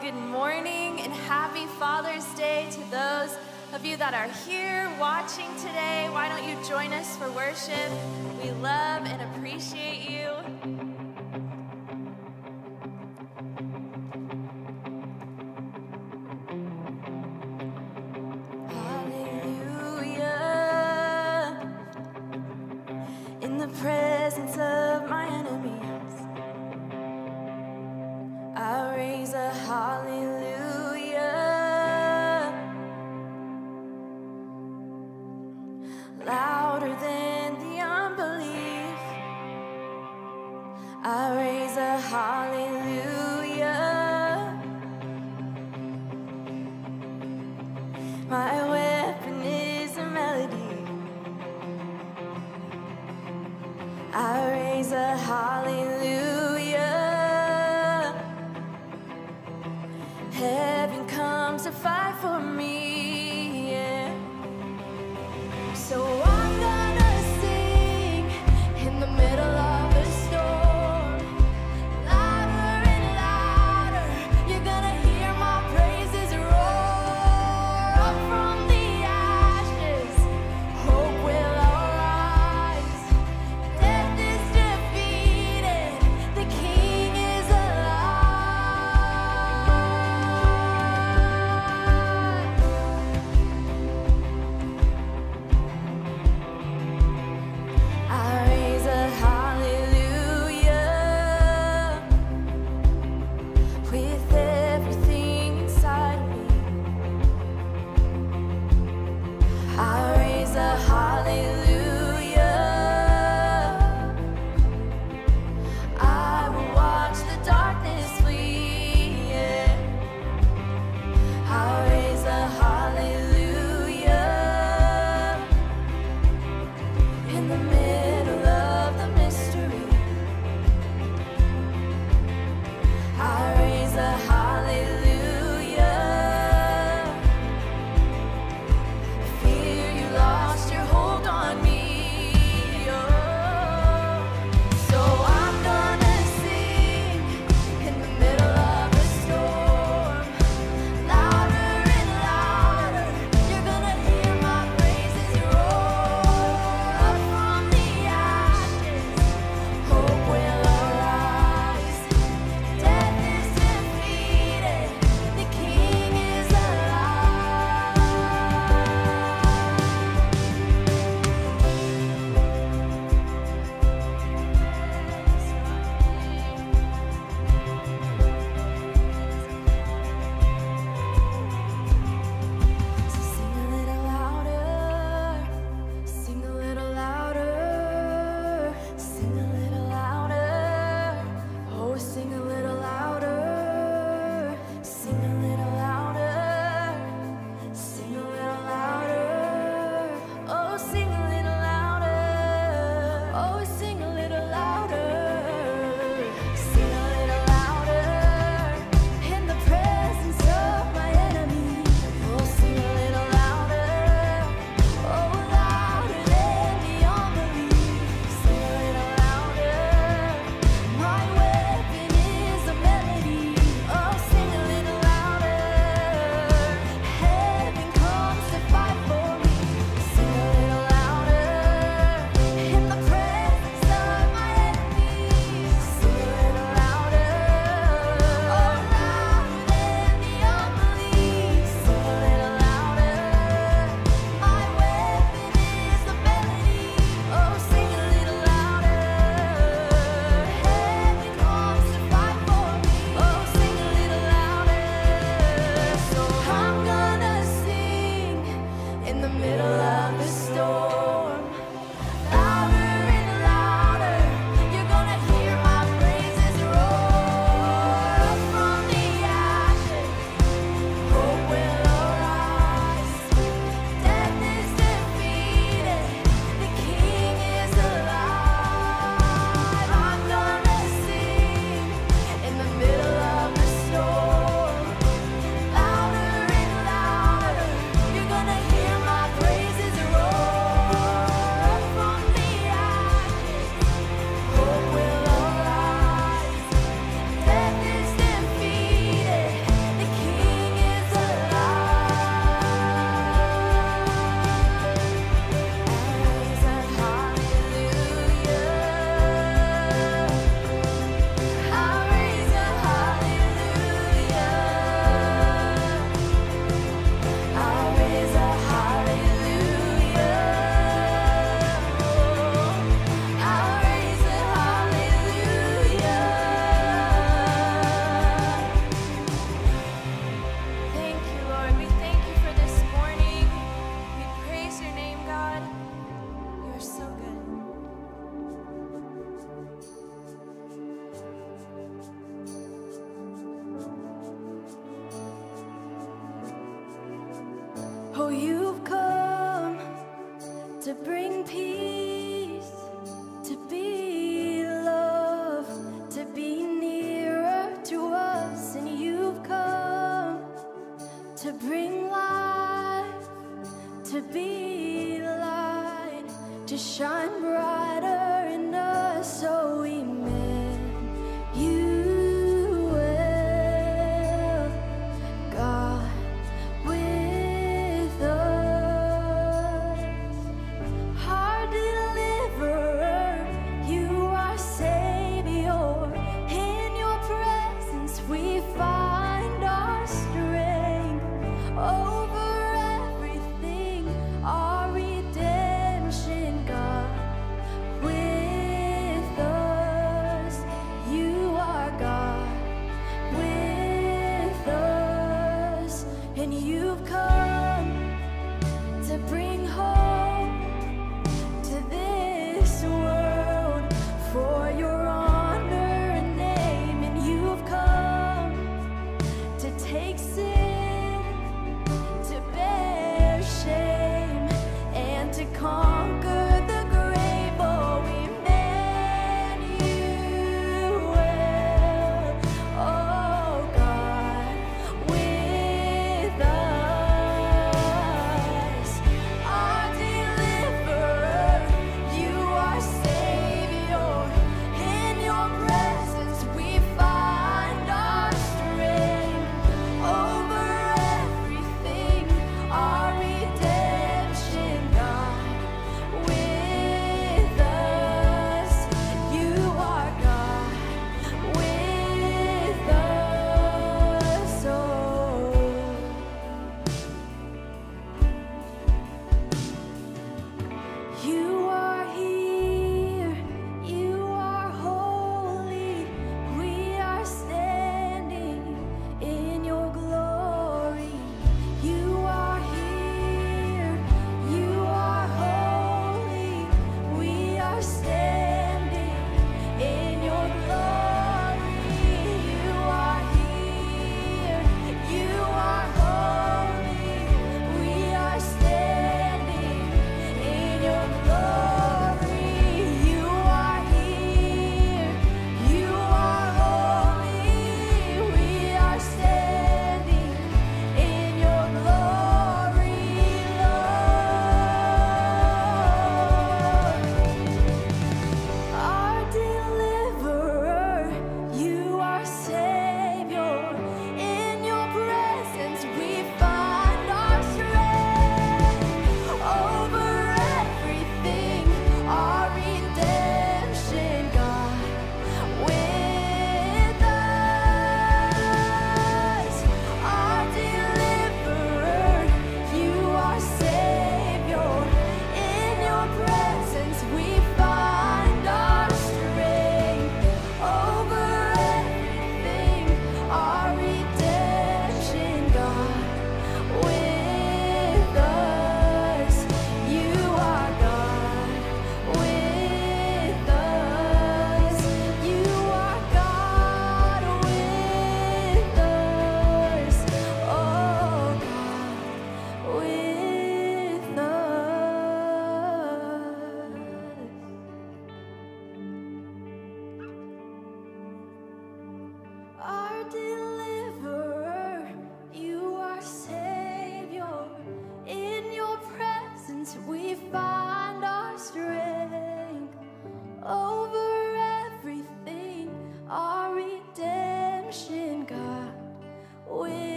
Good morning and happy Father's Day to those of you that are here watching today. Why don't you join us for worship? We love and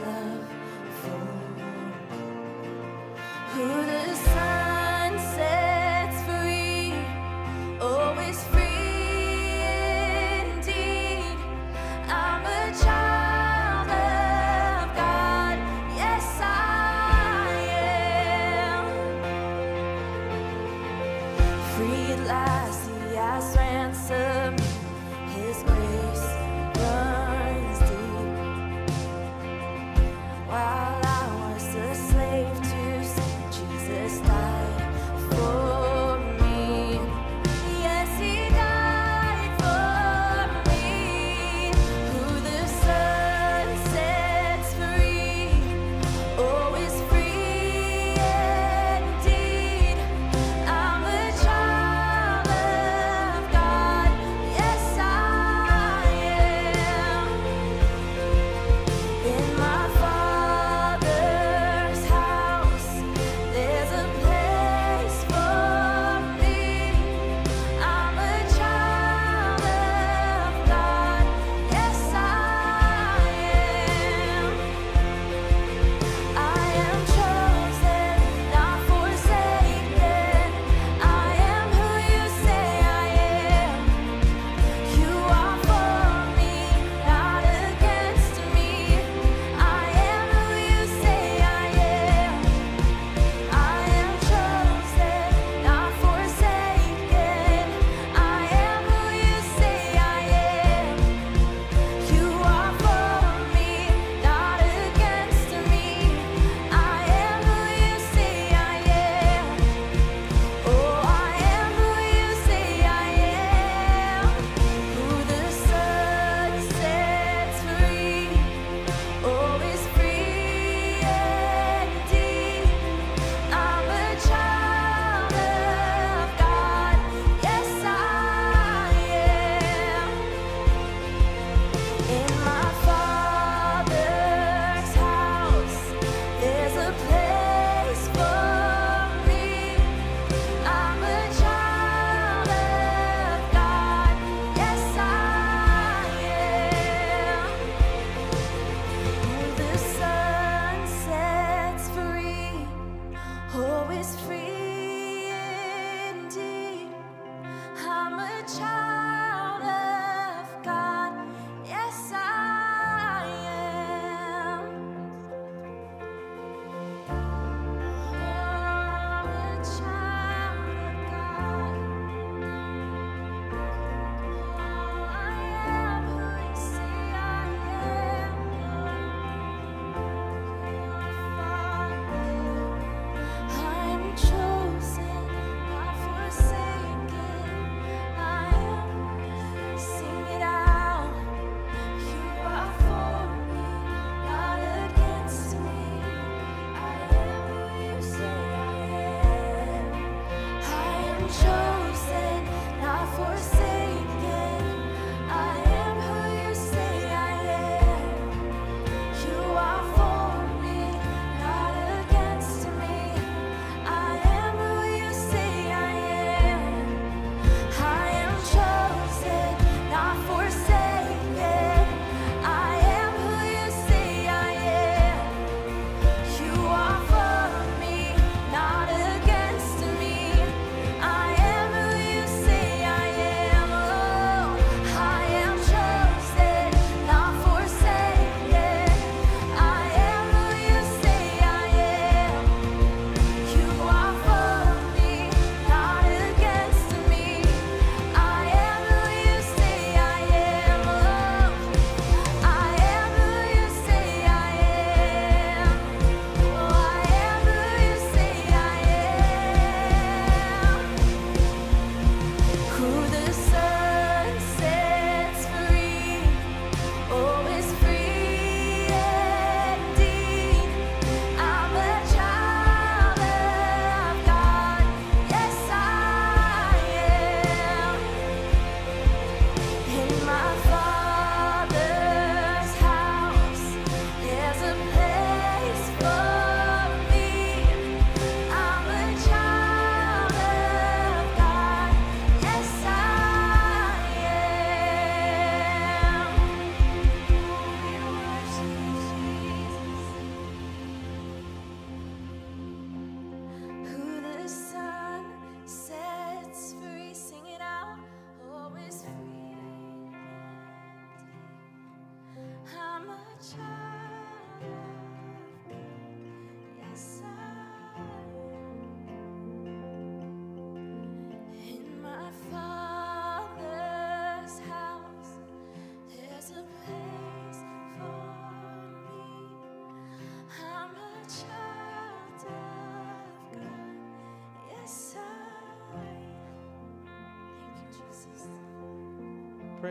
love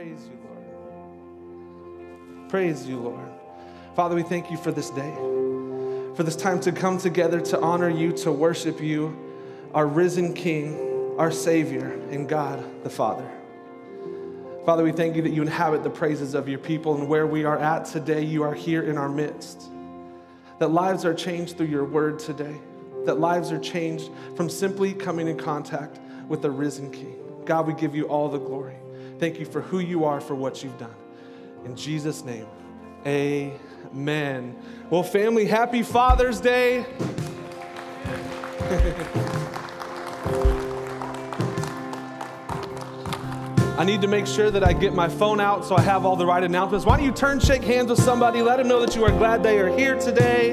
Praise you, Lord. Praise you, Lord. Father, we thank you for this day, for this time to come together to honor you, to worship you, our risen King, our Savior, and God the Father. Father, we thank you that you inhabit the praises of your people, and where we are at today, you are here in our midst. That lives are changed through your word today, that lives are changed from simply coming in contact with the risen King. God, we give you all the glory. Thank you for who you are, for what you've done. In Jesus' name, amen. Well, family, happy Father's Day. I need to make sure that I get my phone out so I have all the right announcements. Why don't you turn, shake hands with somebody, let them know that you are glad they are here today.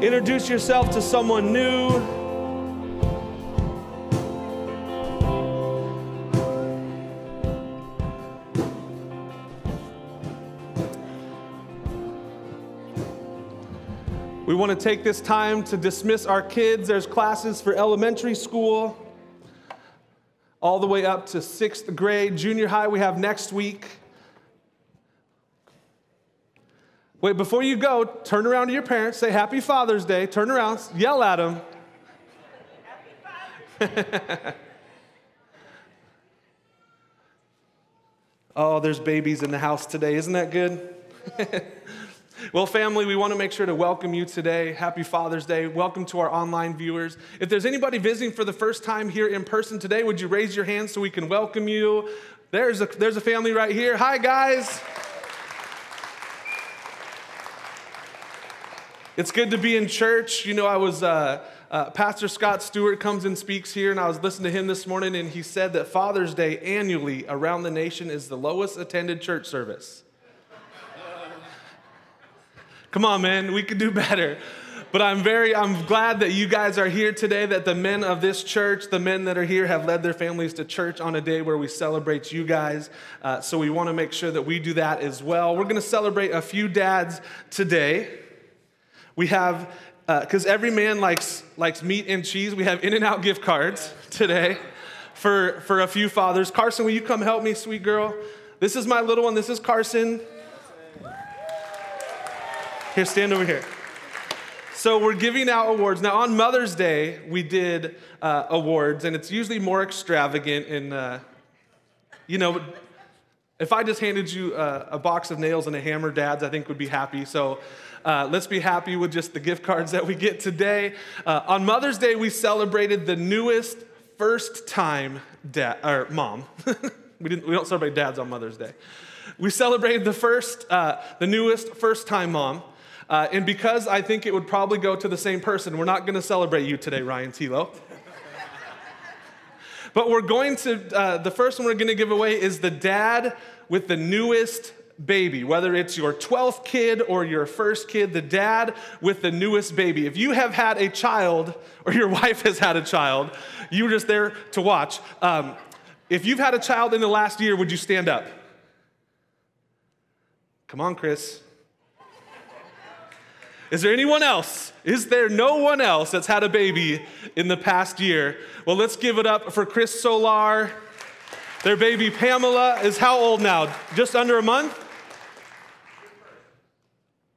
Introduce yourself to someone new. Want to take this time to dismiss our kids. There's classes for elementary school, all the way up to sixth grade. Junior high, we have next week. Wait, before you go, turn around to your parents, say Happy Father's Day, turn around, yell at them. oh, there's babies in the house today. Isn't that good? Well, family, we want to make sure to welcome you today. Happy Father's Day. Welcome to our online viewers. If there's anybody visiting for the first time here in person today, would you raise your hand so we can welcome you? There's a, there's a family right here. Hi, guys. It's good to be in church. You know, I was, uh, uh, Pastor Scott Stewart comes and speaks here, and I was listening to him this morning, and he said that Father's Day annually around the nation is the lowest attended church service. Come on, man, we could do better. But I'm very, I'm glad that you guys are here today, that the men of this church, the men that are here, have led their families to church on a day where we celebrate you guys. Uh, so we want to make sure that we do that as well. We're going to celebrate a few dads today. We have, because uh, every man likes, likes meat and cheese, we have In and Out gift cards today for, for a few fathers. Carson, will you come help me, sweet girl? This is my little one. This is Carson. Here, stand over here. So we're giving out awards. Now, on Mother's Day, we did uh, awards, and it's usually more extravagant. And, uh, you know, if I just handed you uh, a box of nails and a hammer, dads, I think would be happy. So uh, let's be happy with just the gift cards that we get today. Uh, on Mother's Day, we celebrated the newest first time dad, or mom. we, didn't, we don't celebrate dads on Mother's Day. We celebrated the first, uh, the newest first time mom. Uh, and because I think it would probably go to the same person, we're not going to celebrate you today, Ryan Tilo. but we're going to, uh, the first one we're going to give away is the dad with the newest baby, whether it's your 12th kid or your first kid, the dad with the newest baby. If you have had a child or your wife has had a child, you were just there to watch. Um, if you've had a child in the last year, would you stand up? Come on, Chris. Is there anyone else? Is there no one else that's had a baby in the past year? Well, let's give it up for Chris Solar. Their baby Pamela is how old now? Just under a month?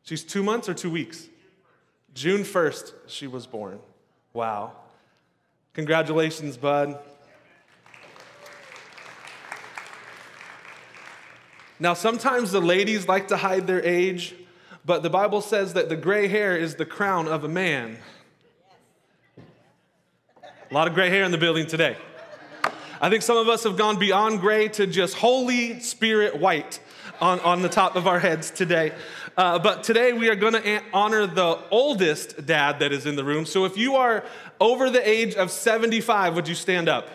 She's two months or two weeks? June 1st, she was born. Wow. Congratulations, bud. Now, sometimes the ladies like to hide their age but the Bible says that the gray hair is the crown of a man. A lot of gray hair in the building today. I think some of us have gone beyond gray to just Holy Spirit white on, on the top of our heads today. Uh, but today we are going to honor the oldest dad that is in the room. So if you are over the age of 75, would you stand up?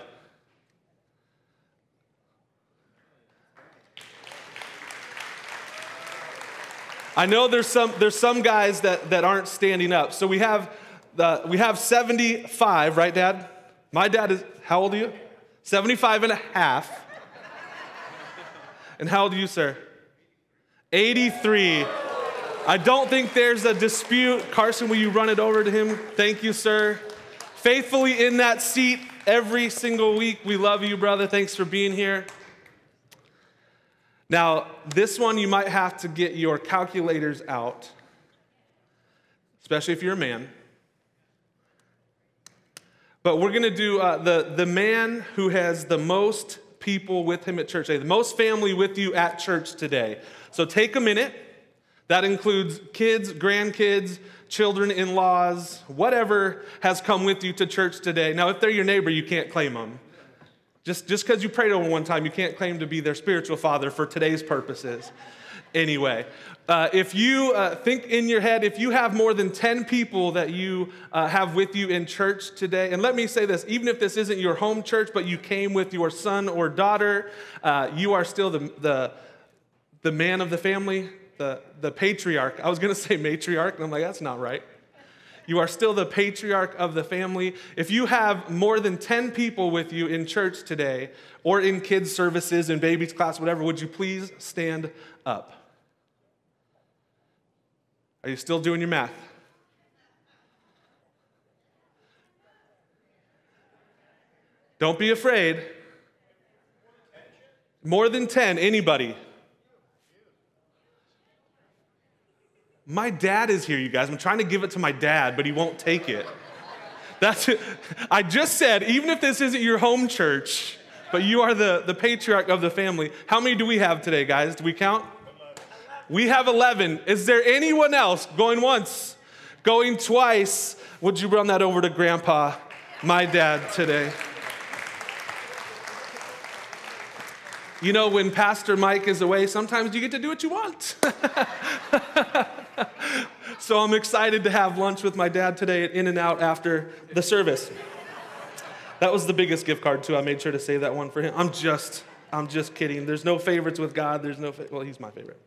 I know there's some, there's some guys that, that aren't standing up. So we have, the, we have 75, right, Dad? My dad is, how old are you? 75 and a half. And how old are you, sir? 83. I don't think there's a dispute. Carson, will you run it over to him? Thank you, sir. Faithfully in that seat every single week. We love you, brother. Thanks for being here. Now, this one you might have to get your calculators out, especially if you're a man. But we're going to do uh, the, the man who has the most people with him at church today, the most family with you at church today. So take a minute. That includes kids, grandkids, children in laws, whatever has come with you to church today. Now, if they're your neighbor, you can't claim them. Just because just you prayed over one time, you can't claim to be their spiritual father for today's purposes. Anyway, uh, if you uh, think in your head, if you have more than 10 people that you uh, have with you in church today, and let me say this even if this isn't your home church, but you came with your son or daughter, uh, you are still the, the, the man of the family, the, the patriarch. I was going to say matriarch, and I'm like, that's not right. You are still the patriarch of the family. If you have more than 10 people with you in church today, or in kids' services, in babies' class, whatever, would you please stand up? Are you still doing your math? Don't be afraid. More than 10, anybody? My dad is here, you guys. I'm trying to give it to my dad, but he won't take it. That's it. I just said, even if this isn't your home church, but you are the, the patriarch of the family, how many do we have today, guys? Do we count? We have 11. Is there anyone else going once, going twice? Would you run that over to Grandpa, my dad, today? You know, when Pastor Mike is away, sometimes you get to do what you want. so I'm excited to have lunch with my dad today at In and Out after the service. That was the biggest gift card too. I made sure to save that one for him. I'm just, I'm just kidding. There's no favorites with God. There's no, fa- well, he's my favorite.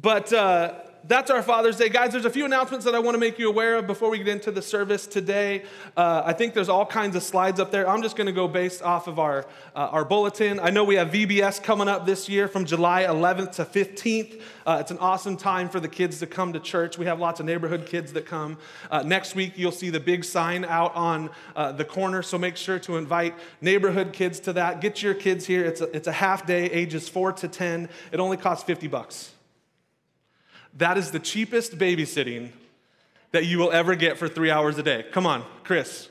But uh, that's our Father's Day. Guys, there's a few announcements that I want to make you aware of before we get into the service today. Uh, I think there's all kinds of slides up there. I'm just going to go based off of our, uh, our bulletin. I know we have VBS coming up this year from July 11th to 15th. Uh, it's an awesome time for the kids to come to church. We have lots of neighborhood kids that come. Uh, next week, you'll see the big sign out on uh, the corner, so make sure to invite neighborhood kids to that. Get your kids here. It's a, it's a half day, ages 4 to 10. It only costs 50 bucks. That is the cheapest babysitting that you will ever get for three hours a day. Come on, Chris.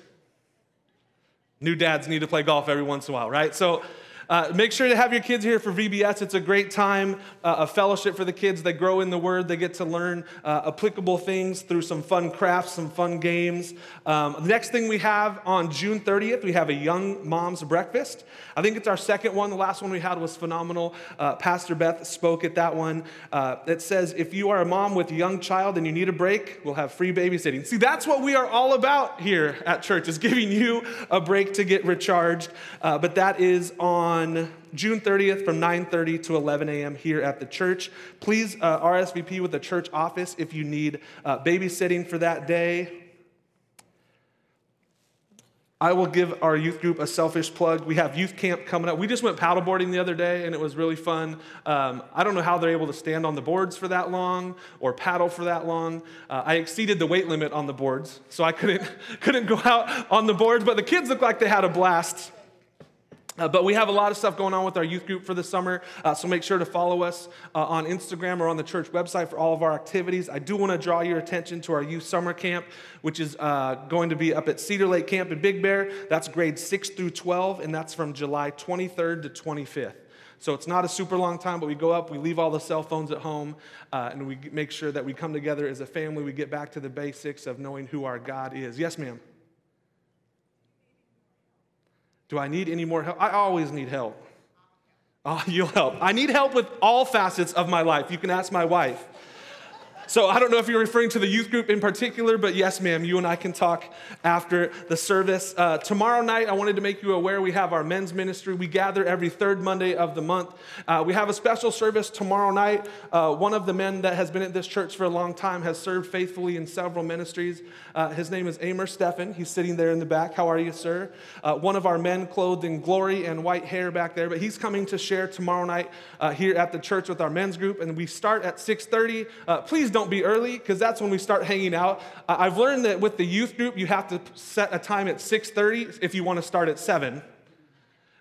New dads need to play golf every once in a while, right? So uh, make sure to have your kids here for VBS. It's a great time uh, of fellowship for the kids. They grow in the Word. They get to learn uh, applicable things through some fun crafts, some fun games. Um, the next thing we have on June 30th, we have a Young Mom's Breakfast. I think it's our second one. The last one we had was phenomenal. Uh, Pastor Beth spoke at that one. Uh, it says, if you are a mom with a young child and you need a break, we'll have free babysitting. See, that's what we are all about here at church, is giving you a break to get recharged. Uh, but that is on on June 30th from 9:30 to 11 a.m. here at the church. Please uh, RSVP with the church office if you need uh, babysitting for that day. I will give our youth group a selfish plug. We have youth camp coming up. We just went paddleboarding the other day, and it was really fun. Um, I don't know how they're able to stand on the boards for that long or paddle for that long. Uh, I exceeded the weight limit on the boards, so I couldn't couldn't go out on the boards. But the kids looked like they had a blast. Uh, but we have a lot of stuff going on with our youth group for the summer, uh, so make sure to follow us uh, on Instagram or on the church website for all of our activities. I do want to draw your attention to our youth summer camp, which is uh, going to be up at Cedar Lake Camp in Big Bear. That's grades 6 through 12, and that's from July 23rd to 25th. So it's not a super long time, but we go up, we leave all the cell phones at home, uh, and we make sure that we come together as a family. We get back to the basics of knowing who our God is. Yes, ma'am. Do I need any more help? I always need help. Oh, you'll help. I need help with all facets of my life. You can ask my wife. So I don't know if you're referring to the youth group in particular, but yes, ma'am, you and I can talk after the service. Uh, tomorrow night, I wanted to make you aware we have our men's ministry. We gather every third Monday of the month. Uh, we have a special service tomorrow night. Uh, one of the men that has been at this church for a long time has served faithfully in several ministries. Uh, his name is Amer Steffen. He's sitting there in the back. How are you, sir? Uh, one of our men clothed in glory and white hair back there, but he's coming to share tomorrow night uh, here at the church with our men's group, and we start at 6:30. please don't be early because that's when we start hanging out. I've learned that with the youth group, you have to set a time at 6:30 if you want to start at 7.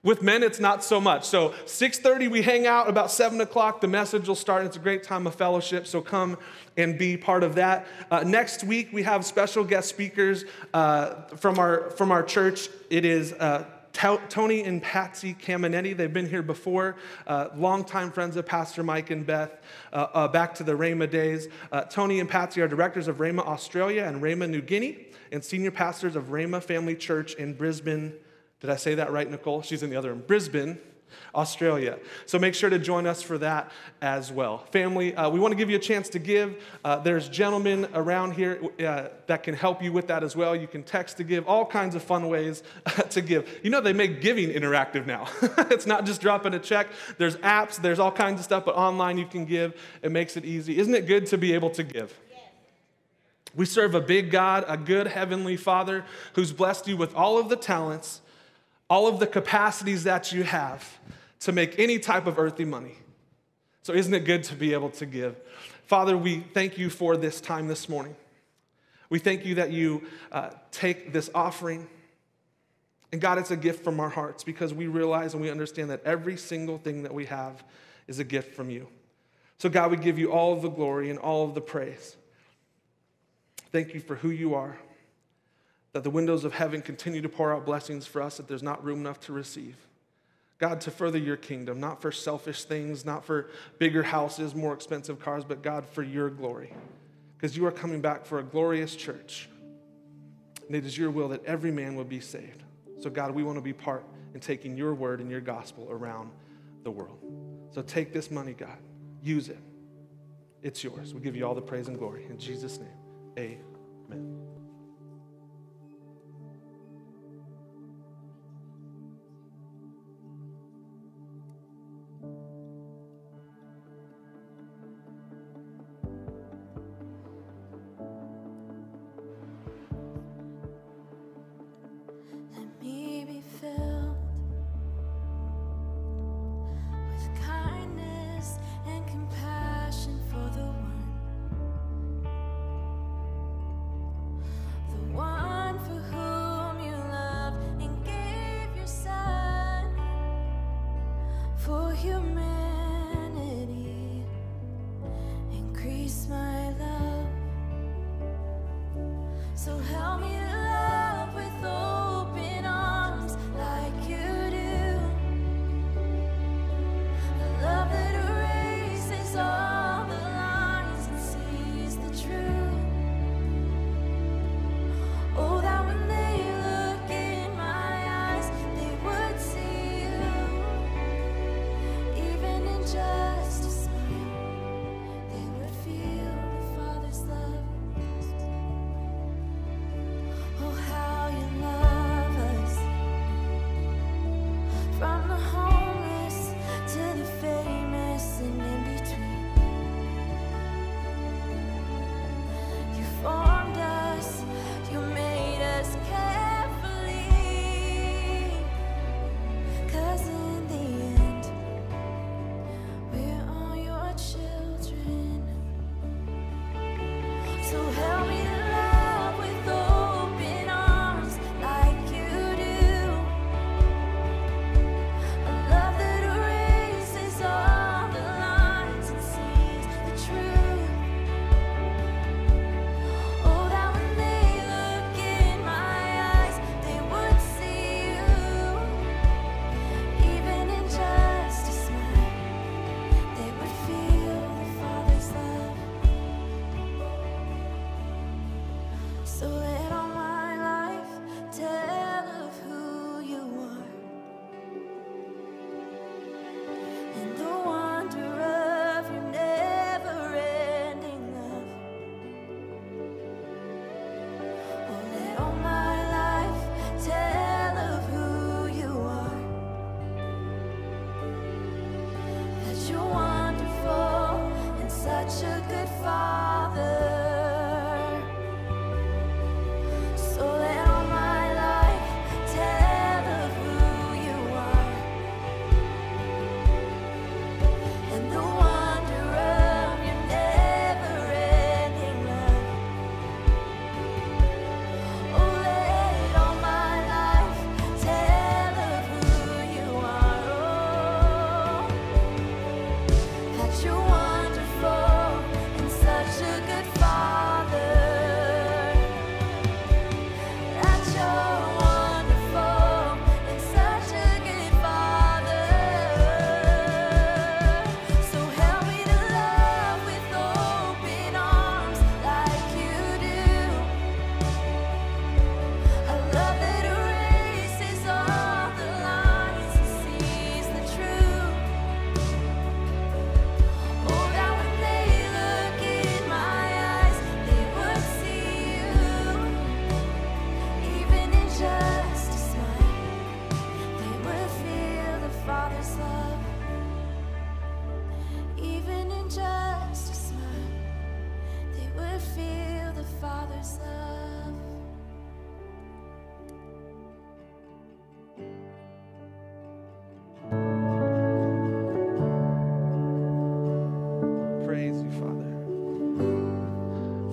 With men, it's not so much. So 6:30, we hang out. About seven o'clock, the message will start. It's a great time of fellowship. So come and be part of that. Uh, next week, we have special guest speakers uh, from our from our church. It is. Tony and Patsy Caminetti, they've been here before, uh, longtime friends of Pastor Mike and Beth, uh, uh, back to the Rhema days. Uh, Tony and Patsy are directors of Rhema Australia and Rhema New Guinea, and senior pastors of Rhema Family Church in Brisbane. Did I say that right, Nicole? She's in the other room. Brisbane, Australia. So make sure to join us for that as well. Family, uh, we want to give you a chance to give. Uh, there's gentlemen around here uh, that can help you with that as well. You can text to give, all kinds of fun ways to give. You know, they make giving interactive now. it's not just dropping a check, there's apps, there's all kinds of stuff, but online you can give. It makes it easy. Isn't it good to be able to give? We serve a big God, a good heavenly Father who's blessed you with all of the talents all of the capacities that you have to make any type of earthly money. So, isn't it good to be able to give? Father, we thank you for this time this morning. We thank you that you uh, take this offering. And God, it's a gift from our hearts because we realize and we understand that every single thing that we have is a gift from you. So, God, we give you all of the glory and all of the praise. Thank you for who you are that the windows of heaven continue to pour out blessings for us that there's not room enough to receive. God, to further your kingdom, not for selfish things, not for bigger houses, more expensive cars, but God, for your glory. Because you are coming back for a glorious church. And it is your will that every man will be saved. So, God, we want to be part in taking your word and your gospel around the world. So, take this money, God, use it. It's yours. We give you all the praise and glory. In Jesus' name, amen.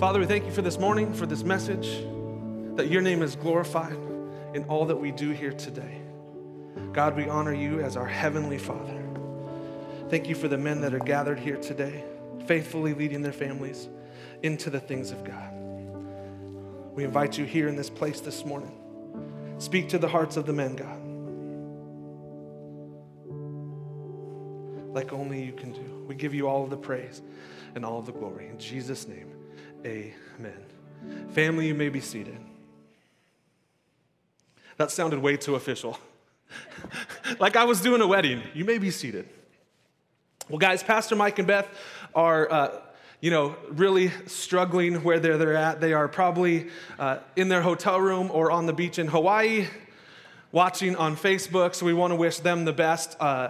Father, we thank you for this morning, for this message, that your name is glorified in all that we do here today. God, we honor you as our heavenly Father. Thank you for the men that are gathered here today, faithfully leading their families into the things of God. We invite you here in this place this morning. Speak to the hearts of the men, God, like only you can do. We give you all of the praise and all of the glory. In Jesus' name, amen. Family, you may be seated. That sounded way too official. like I was doing a wedding. You may be seated. Well, guys, Pastor Mike and Beth are. Uh, you know, really struggling where they're, they're at. They are probably uh, in their hotel room or on the beach in Hawaii, watching on Facebook. So we want to wish them the best. Uh,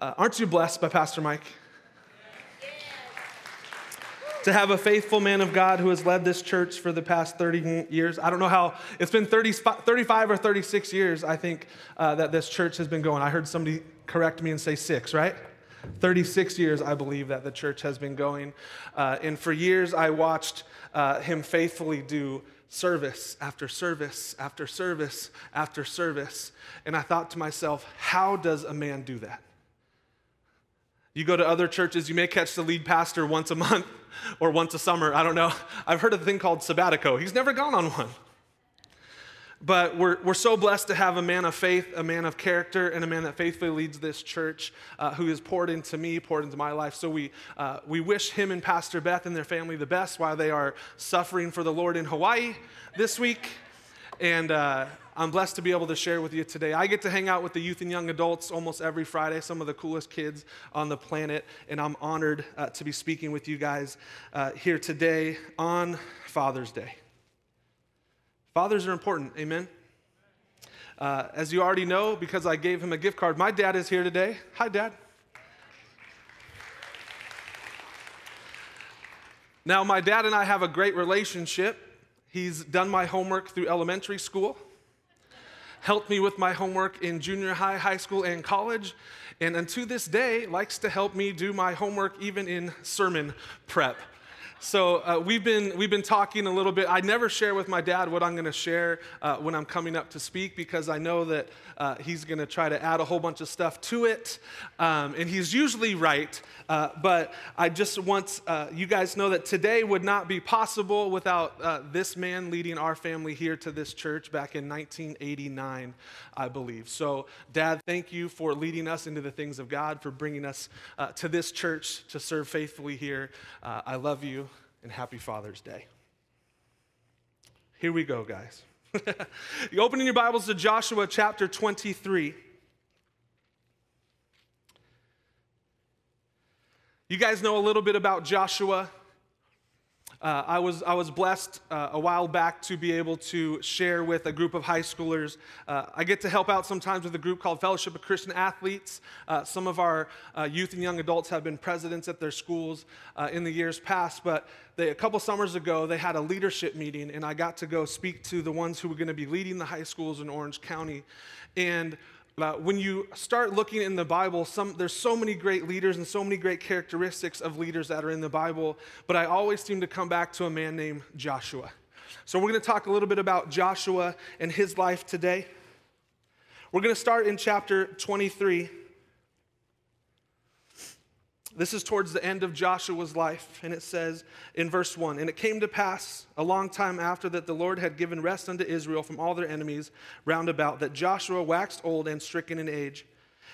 uh, aren't you blessed by Pastor Mike? To have a faithful man of God who has led this church for the past 30 years. I don't know how, it's been 30, 35 or 36 years, I think, uh, that this church has been going. I heard somebody correct me and say six, right? 36 years, I believe, that the church has been going. Uh, and for years, I watched uh, him faithfully do service after service after service after service. And I thought to myself, how does a man do that? You go to other churches, you may catch the lead pastor once a month or once a summer. I don't know. I've heard of a thing called sabbatico. He's never gone on one. But we're, we're so blessed to have a man of faith, a man of character, and a man that faithfully leads this church uh, who has poured into me, poured into my life. So we, uh, we wish him and Pastor Beth and their family the best while they are suffering for the Lord in Hawaii this week. And uh, I'm blessed to be able to share with you today. I get to hang out with the youth and young adults almost every Friday, some of the coolest kids on the planet. And I'm honored uh, to be speaking with you guys uh, here today on Father's Day. Fathers are important, amen? Uh, as you already know, because I gave him a gift card, my dad is here today. Hi, Dad. Now, my dad and I have a great relationship. He's done my homework through elementary school, helped me with my homework in junior high, high school, and college, and unto this day likes to help me do my homework even in sermon prep. So uh, we've been we've been talking a little bit. I never share with my dad what I'm going to share uh, when I'm coming up to speak because I know that uh, he's going to try to add a whole bunch of stuff to it, um, and he's usually right. Uh, but I just want uh, you guys know that today would not be possible without uh, this man leading our family here to this church back in 1989, I believe. So, Dad, thank you for leading us into the things of God, for bringing us to this church to serve faithfully here. I love you and happy Father's Day. Here we go, guys. you open in your Bibles to Joshua chapter 23. You guys know a little bit about Joshua. Uh, I, was, I was blessed uh, a while back to be able to share with a group of high schoolers. Uh, I get to help out sometimes with a group called Fellowship of Christian Athletes. Uh, some of our uh, youth and young adults have been presidents at their schools uh, in the years past, but they, a couple summers ago, they had a leadership meeting, and I got to go speak to the ones who were going to be leading the high schools in Orange County. And uh, when you start looking in the Bible, some, there's so many great leaders and so many great characteristics of leaders that are in the Bible, but I always seem to come back to a man named Joshua. So we're going to talk a little bit about Joshua and his life today. We're going to start in chapter 23. This is towards the end of Joshua's life, and it says in verse 1 And it came to pass a long time after that the Lord had given rest unto Israel from all their enemies round about, that Joshua waxed old and stricken in age.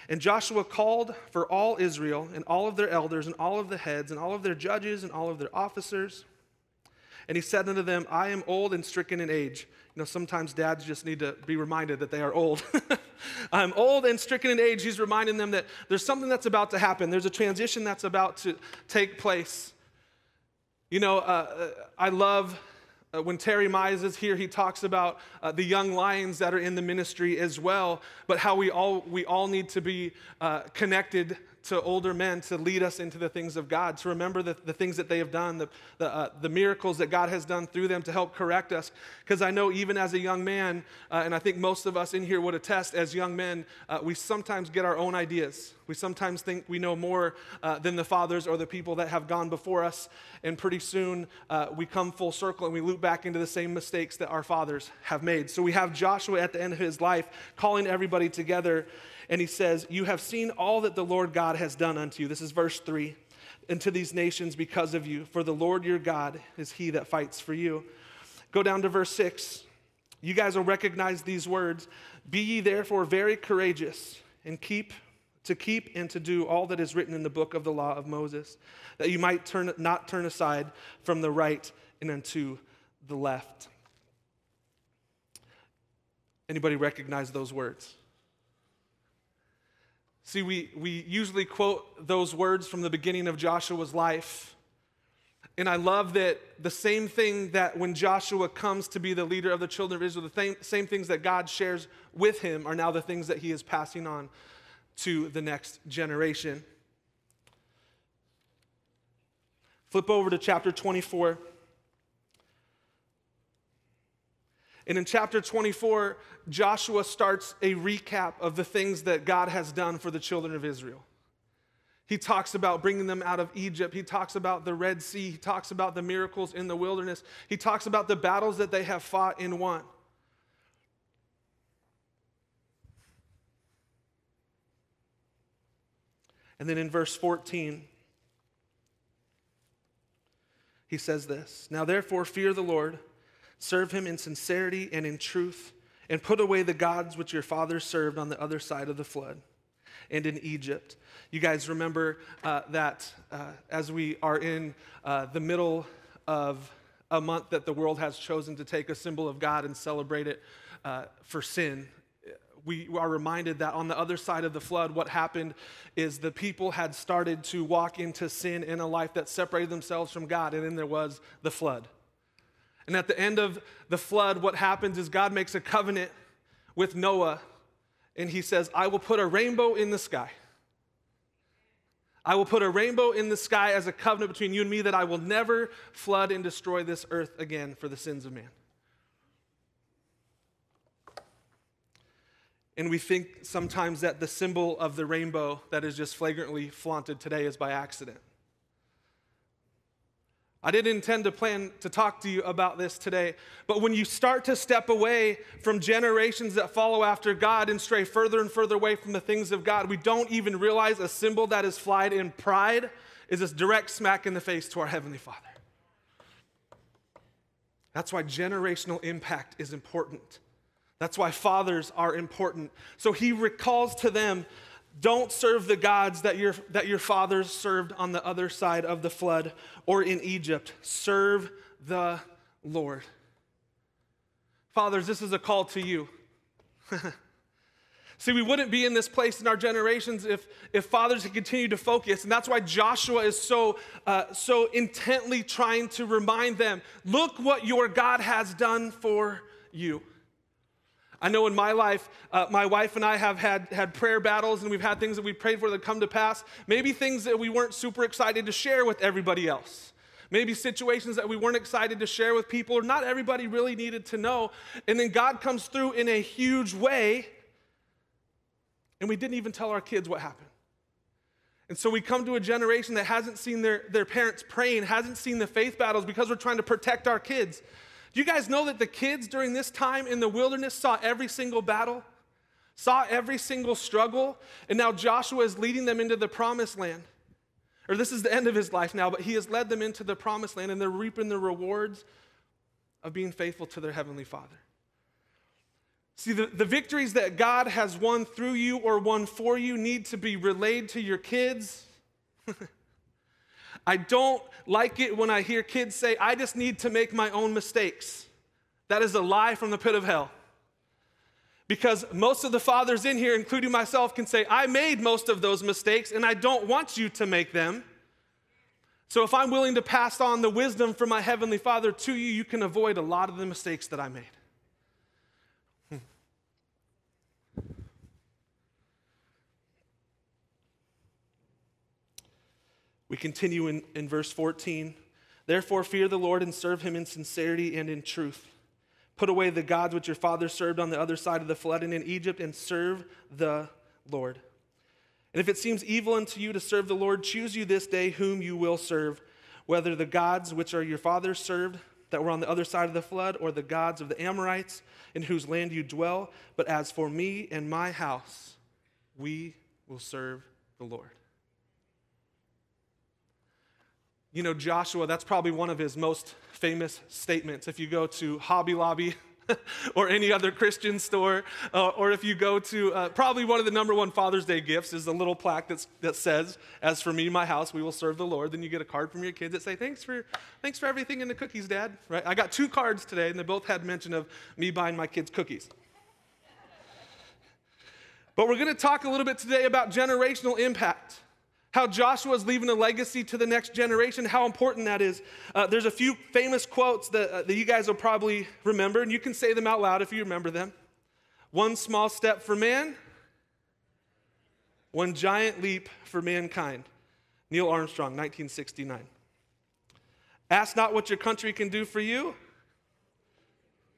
And Joshua called for all Israel, and all of their elders, and all of the heads, and all of their judges, and all of their officers. And he said unto them, I am old and stricken in age. Know, sometimes dads just need to be reminded that they are old. I'm old and stricken in age. He's reminding them that there's something that's about to happen. There's a transition that's about to take place. You know, uh, uh I love uh, when Terry Mize is here, he talks about uh, the young lions that are in the ministry as well, but how we all, we all need to be uh, connected to older men to lead us into the things of God, to remember the, the things that they have done, the, the, uh, the miracles that God has done through them to help correct us. Because I know even as a young man, uh, and I think most of us in here would attest, as young men, uh, we sometimes get our own ideas. We sometimes think we know more uh, than the fathers or the people that have gone before us. And pretty soon uh, we come full circle and we loop back into the same mistakes that our fathers have made. So we have Joshua at the end of his life calling everybody together. And he says, You have seen all that the Lord God has done unto you. This is verse 3 into these nations because of you. For the Lord your God is he that fights for you. Go down to verse 6. You guys will recognize these words. Be ye therefore very courageous and keep to keep and to do all that is written in the book of the law of Moses, that you might turn, not turn aside from the right and unto the left. Anybody recognize those words? See, we, we usually quote those words from the beginning of Joshua's life. And I love that the same thing that when Joshua comes to be the leader of the children of Israel, the same, same things that God shares with him are now the things that he is passing on to the next generation. Flip over to chapter 24. And in chapter 24, Joshua starts a recap of the things that God has done for the children of Israel. He talks about bringing them out of Egypt. He talks about the Red Sea. He talks about the miracles in the wilderness. He talks about the battles that they have fought and won. And then in verse 14, he says this Now therefore, fear the Lord, serve him in sincerity and in truth, and put away the gods which your fathers served on the other side of the flood and in Egypt. You guys remember uh, that uh, as we are in uh, the middle of a month that the world has chosen to take a symbol of God and celebrate it uh, for sin we are reminded that on the other side of the flood, what happened is the people had started to walk into sin in a life that separated themselves from God, and then there was the flood. And at the end of the flood, what happens is God makes a covenant with Noah, and he says, I will put a rainbow in the sky. I will put a rainbow in the sky as a covenant between you and me that I will never flood and destroy this earth again for the sins of man. And we think sometimes that the symbol of the rainbow that is just flagrantly flaunted today is by accident. I didn't intend to plan to talk to you about this today, but when you start to step away from generations that follow after God and stray further and further away from the things of God, we don't even realize a symbol that is flied in pride is this direct smack in the face to our Heavenly Father. That's why generational impact is important. That's why fathers are important. So he recalls to them don't serve the gods that your, that your fathers served on the other side of the flood or in Egypt. Serve the Lord. Fathers, this is a call to you. See, we wouldn't be in this place in our generations if, if fathers had continued to focus. And that's why Joshua is so, uh, so intently trying to remind them look what your God has done for you. I know in my life, uh, my wife and I have had, had prayer battles and we've had things that we prayed for that come to pass. Maybe things that we weren't super excited to share with everybody else. Maybe situations that we weren't excited to share with people or not everybody really needed to know. And then God comes through in a huge way and we didn't even tell our kids what happened. And so we come to a generation that hasn't seen their, their parents praying, hasn't seen the faith battles because we're trying to protect our kids. Do you guys know that the kids during this time in the wilderness saw every single battle, saw every single struggle, and now Joshua is leading them into the promised land? Or this is the end of his life now, but he has led them into the promised land and they're reaping the rewards of being faithful to their heavenly Father. See, the, the victories that God has won through you or won for you need to be relayed to your kids. I don't like it when I hear kids say, I just need to make my own mistakes. That is a lie from the pit of hell. Because most of the fathers in here, including myself, can say, I made most of those mistakes and I don't want you to make them. So if I'm willing to pass on the wisdom from my Heavenly Father to you, you can avoid a lot of the mistakes that I made. We continue in, in verse 14. Therefore, fear the Lord and serve him in sincerity and in truth. Put away the gods which your fathers served on the other side of the flood and in Egypt, and serve the Lord. And if it seems evil unto you to serve the Lord, choose you this day whom you will serve, whether the gods which are your fathers served that were on the other side of the flood, or the gods of the Amorites in whose land you dwell. But as for me and my house, we will serve the Lord. You know, Joshua, that's probably one of his most famous statements. If you go to Hobby Lobby, or any other Christian store, uh, or if you go to uh, probably one of the number one Father's Day gifts is a little plaque that's, that says, "As for me, my house, we will serve the Lord." Then you get a card from your kids that say, "Thanks for, thanks for everything in the cookies, Dad." Right? I got two cards today, and they both had mention of me buying my kids cookies. But we're going to talk a little bit today about generational impact how Joshua is leaving a legacy to the next generation, how important that is. Uh, there's a few famous quotes that, uh, that you guys will probably remember, and you can say them out loud if you remember them. One small step for man, one giant leap for mankind. Neil Armstrong, 1969. Ask not what your country can do for you,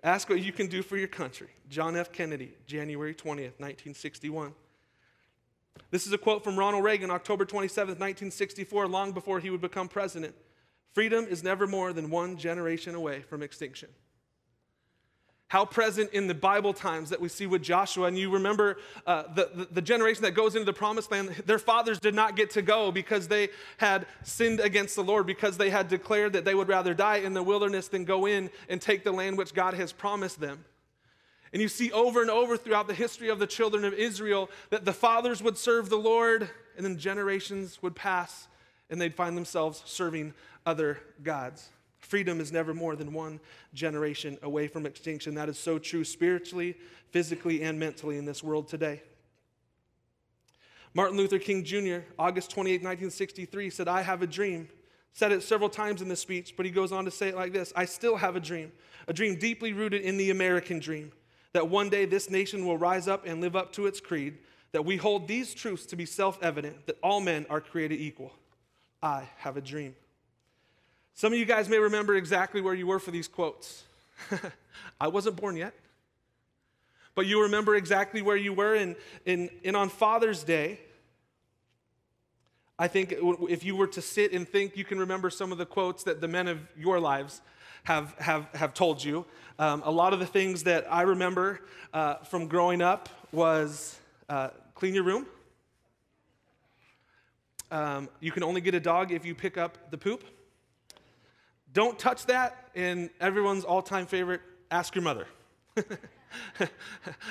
ask what you can do for your country. John F. Kennedy, January 20th, 1961. This is a quote from Ronald Reagan, October 27, 1964, long before he would become president. Freedom is never more than one generation away from extinction. How present in the Bible times that we see with Joshua, and you remember uh, the, the, the generation that goes into the promised land, their fathers did not get to go because they had sinned against the Lord, because they had declared that they would rather die in the wilderness than go in and take the land which God has promised them. And you see over and over throughout the history of the children of Israel that the fathers would serve the Lord, and then generations would pass, and they'd find themselves serving other gods. Freedom is never more than one generation away from extinction. That is so true spiritually, physically, and mentally in this world today. Martin Luther King Jr., August 28, 1963, said, I have a dream. Said it several times in the speech, but he goes on to say it like this I still have a dream, a dream deeply rooted in the American dream that one day this nation will rise up and live up to its creed, that we hold these truths to be self evident, that all men are created equal. I have a dream. Some of you guys may remember exactly where you were for these quotes. I wasn't born yet. But you remember exactly where you were. And, and, and on Father's Day, I think if you were to sit and think, you can remember some of the quotes that the men of your lives have, have, have told you. Um, a lot of the things that I remember uh, from growing up was uh, clean your room. Um, you can only get a dog if you pick up the poop. Don't touch that. And everyone's all time favorite, ask your mother.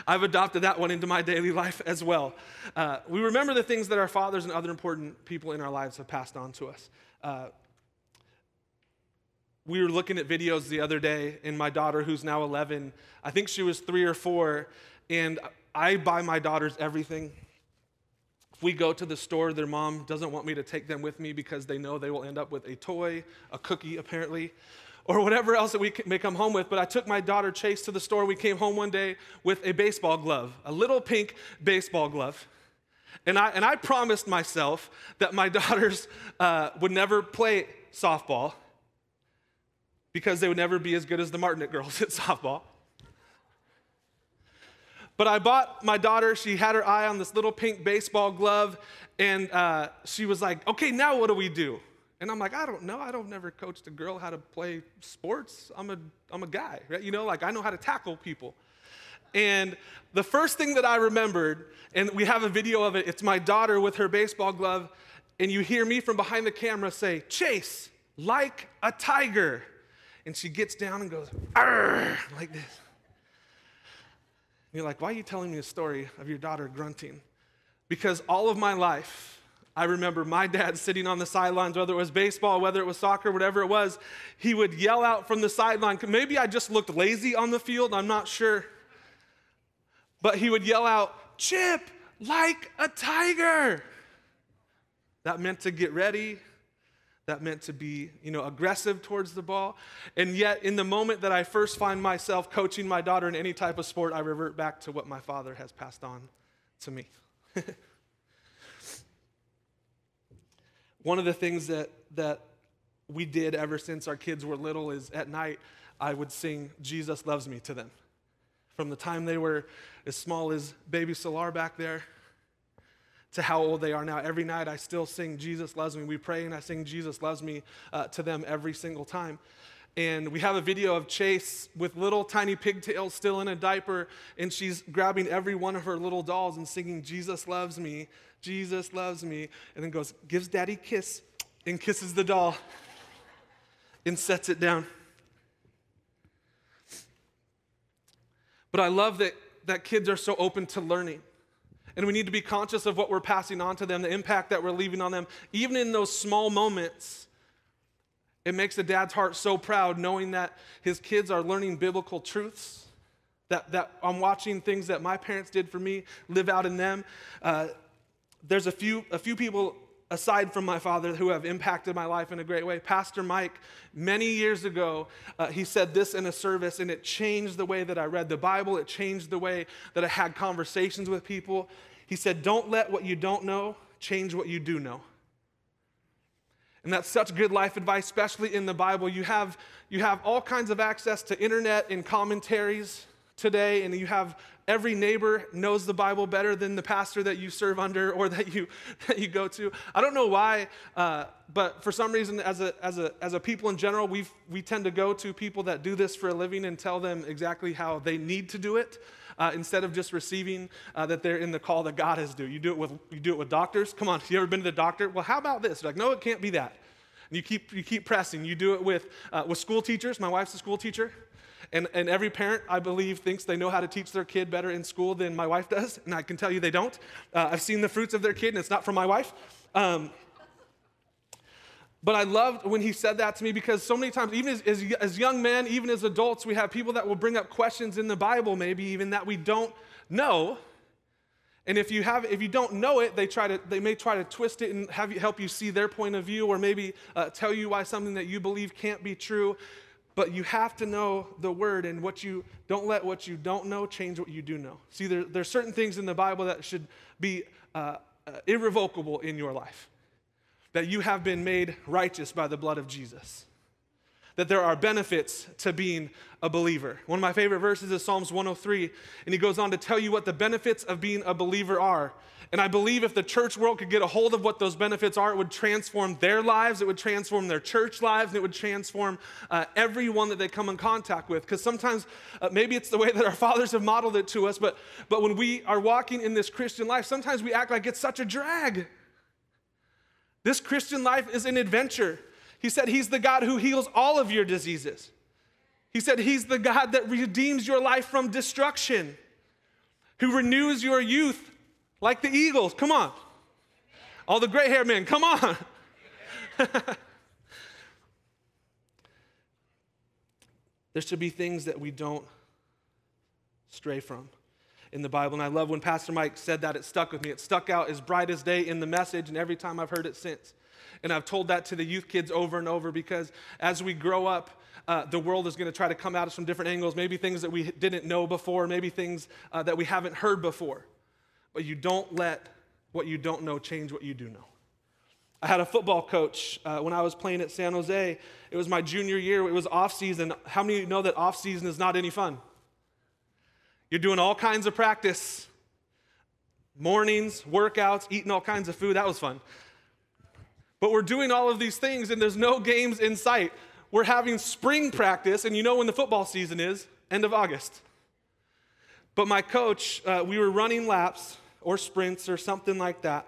I've adopted that one into my daily life as well. Uh, we remember the things that our fathers and other important people in our lives have passed on to us. Uh, we were looking at videos the other day, and my daughter, who's now 11, I think she was three or four, and I buy my daughters everything. If we go to the store, their mom doesn't want me to take them with me because they know they will end up with a toy, a cookie, apparently, or whatever else that we may come home with. But I took my daughter Chase to the store. We came home one day with a baseball glove, a little pink baseball glove. And I, and I promised myself that my daughters uh, would never play softball because they would never be as good as the Martinet girls at softball. But I bought my daughter, she had her eye on this little pink baseball glove, and uh, she was like, okay, now what do we do? And I'm like, I don't know. I don't never coached a girl how to play sports. I'm a, I'm a guy, right? You know, like I know how to tackle people. And the first thing that I remembered, and we have a video of it, it's my daughter with her baseball glove, and you hear me from behind the camera say, Chase, like a tiger and she gets down and goes, like this. And you're like, why are you telling me a story of your daughter grunting? Because all of my life, I remember my dad sitting on the sidelines, whether it was baseball, whether it was soccer, whatever it was, he would yell out from the sideline. Maybe I just looked lazy on the field, I'm not sure. But he would yell out, Chip, like a tiger. That meant to get ready, that meant to be, you know, aggressive towards the ball. And yet, in the moment that I first find myself coaching my daughter in any type of sport, I revert back to what my father has passed on to me. one of the things that, that we did ever since our kids were little is at night, I would sing Jesus Loves Me to them. From the time they were as small as baby Solar back there to how old they are now. Every night I still sing Jesus Loves Me. We pray and I sing Jesus Loves Me uh, to them every single time. And we have a video of Chase with little tiny pigtails still in a diaper, and she's grabbing every one of her little dolls and singing, Jesus loves me, Jesus loves me, and then goes, gives daddy kiss, and kisses the doll and sets it down. But I love that, that kids are so open to learning. And we need to be conscious of what we're passing on to them, the impact that we're leaving on them, even in those small moments it makes a dad's heart so proud knowing that his kids are learning biblical truths, that, that I'm watching things that my parents did for me live out in them. Uh, there's a few, a few people aside from my father who have impacted my life in a great way. Pastor Mike, many years ago, uh, he said this in a service, and it changed the way that I read the Bible. It changed the way that I had conversations with people. He said, Don't let what you don't know change what you do know. And that's such good life advice, especially in the Bible. You have, you have all kinds of access to internet and commentaries today, and you have every neighbor knows the Bible better than the pastor that you serve under or that you, that you go to. I don't know why, uh, but for some reason, as a, as a, as a people in general, we we tend to go to people that do this for a living and tell them exactly how they need to do it. Uh, instead of just receiving uh, that they're in the call that God has due. You do it with you do it with doctors. Come on, have you ever been to the doctor? Well, how about this? They're like, no, it can't be that. And you keep you keep pressing. You do it with uh, with school teachers. My wife's a school teacher. And, and every parent, I believe, thinks they know how to teach their kid better in school than my wife does. And I can tell you they don't. Uh, I've seen the fruits of their kid, and it's not from my wife. Um, but I loved when he said that to me because so many times, even as, as, as, young men, even as adults, we have people that will bring up questions in the Bible, maybe even that we don't know. And if you have, if you don't know it, they try to, they may try to twist it and have you, help you see their point of view, or maybe uh, tell you why something that you believe can't be true. But you have to know the word, and what you don't let what you don't know change what you do know. See, there, are certain things in the Bible that should be uh, uh, irrevocable in your life. That you have been made righteous by the blood of Jesus that there are benefits to being a believer. One of my favorite verses is Psalms 103, and he goes on to tell you what the benefits of being a believer are. And I believe if the church world could get a hold of what those benefits are, it would transform their lives, it would transform their church lives, and it would transform uh, everyone that they come in contact with. Because sometimes, uh, maybe it's the way that our fathers have modeled it to us, but, but when we are walking in this Christian life, sometimes we act like it's such a drag. This Christian life is an adventure. He said he's the God who heals all of your diseases. He said he's the God that redeems your life from destruction, who renews your youth like the eagles. Come on. All the gray haired men, come on. there should be things that we don't stray from in the Bible. And I love when Pastor Mike said that, it stuck with me. It stuck out as bright as day in the message, and every time I've heard it since. And I've told that to the youth kids over and over because as we grow up, uh, the world is going to try to come at us from different angles, maybe things that we didn't know before, maybe things uh, that we haven't heard before. But you don't let what you don't know change what you do know. I had a football coach uh, when I was playing at San Jose. It was my junior year. It was off season. How many of you know that off season is not any fun? You're doing all kinds of practice, mornings, workouts, eating all kinds of food. That was fun. But we're doing all of these things and there's no games in sight. We're having spring practice, and you know when the football season is end of August. But my coach, uh, we were running laps or sprints or something like that.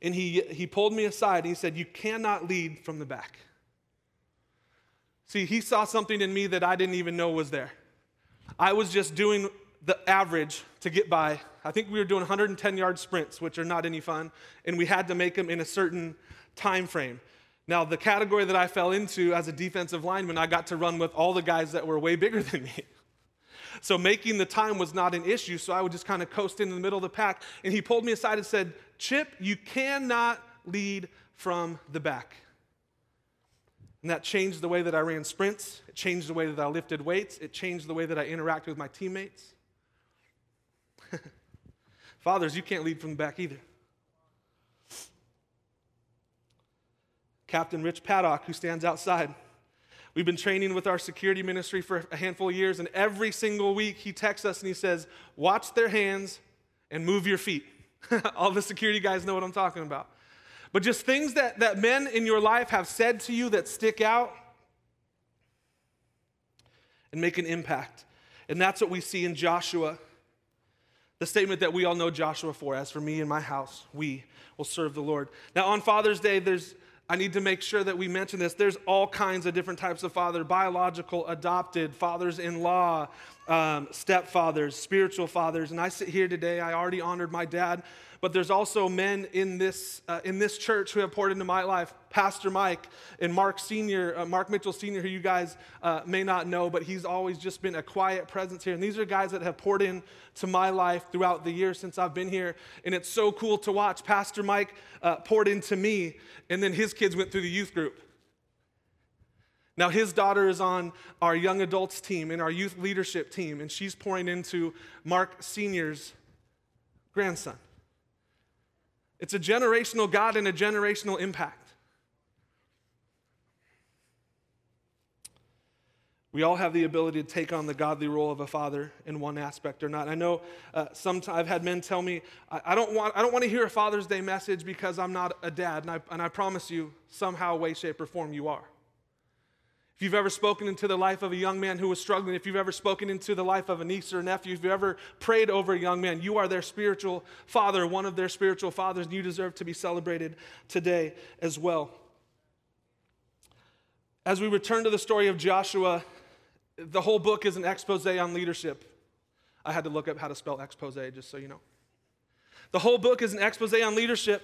And he, he pulled me aside and he said, You cannot lead from the back. See, he saw something in me that I didn't even know was there. I was just doing the average to get by. I think we were doing 110 yard sprints, which are not any fun, and we had to make them in a certain time frame. Now, the category that I fell into as a defensive lineman, I got to run with all the guys that were way bigger than me. So making the time was not an issue, so I would just kind of coast in the middle of the pack. And he pulled me aside and said, Chip, you cannot lead from the back. And that changed the way that I ran sprints. It changed the way that I lifted weights. It changed the way that I interacted with my teammates. Fathers, you can't lead from the back either. Captain Rich Paddock, who stands outside. We've been training with our security ministry for a handful of years, and every single week he texts us and he says, Watch their hands and move your feet. All the security guys know what I'm talking about. But just things that, that men in your life have said to you that stick out and make an impact. And that's what we see in Joshua. The statement that we all know Joshua for, as for me and my house, we will serve the Lord. Now, on Father's Day, there's I need to make sure that we mention this. There's all kinds of different types of father biological, adopted, fathers in law, um, stepfathers, spiritual fathers. And I sit here today, I already honored my dad but there's also men in this, uh, in this church who have poured into my life. Pastor Mike and Mark Sr., uh, Mark Mitchell Sr., who you guys uh, may not know, but he's always just been a quiet presence here. And these are guys that have poured in to my life throughout the years since I've been here. And it's so cool to watch. Pastor Mike uh, poured into me, and then his kids went through the youth group. Now, his daughter is on our young adults team and our youth leadership team, and she's pouring into Mark Sr.'s grandson. It's a generational God and a generational impact. We all have the ability to take on the godly role of a father in one aspect or not. I know uh, sometimes I've had men tell me, I, I, don't want, I don't want to hear a Father's Day message because I'm not a dad. And I, and I promise you, somehow, way, shape, or form, you are. If you've ever spoken into the life of a young man who was struggling, if you've ever spoken into the life of a niece or nephew, if you've ever prayed over a young man, you are their spiritual father, one of their spiritual fathers, and you deserve to be celebrated today as well. As we return to the story of Joshua, the whole book is an expose on leadership. I had to look up how to spell expose just so you know. The whole book is an expose on leadership.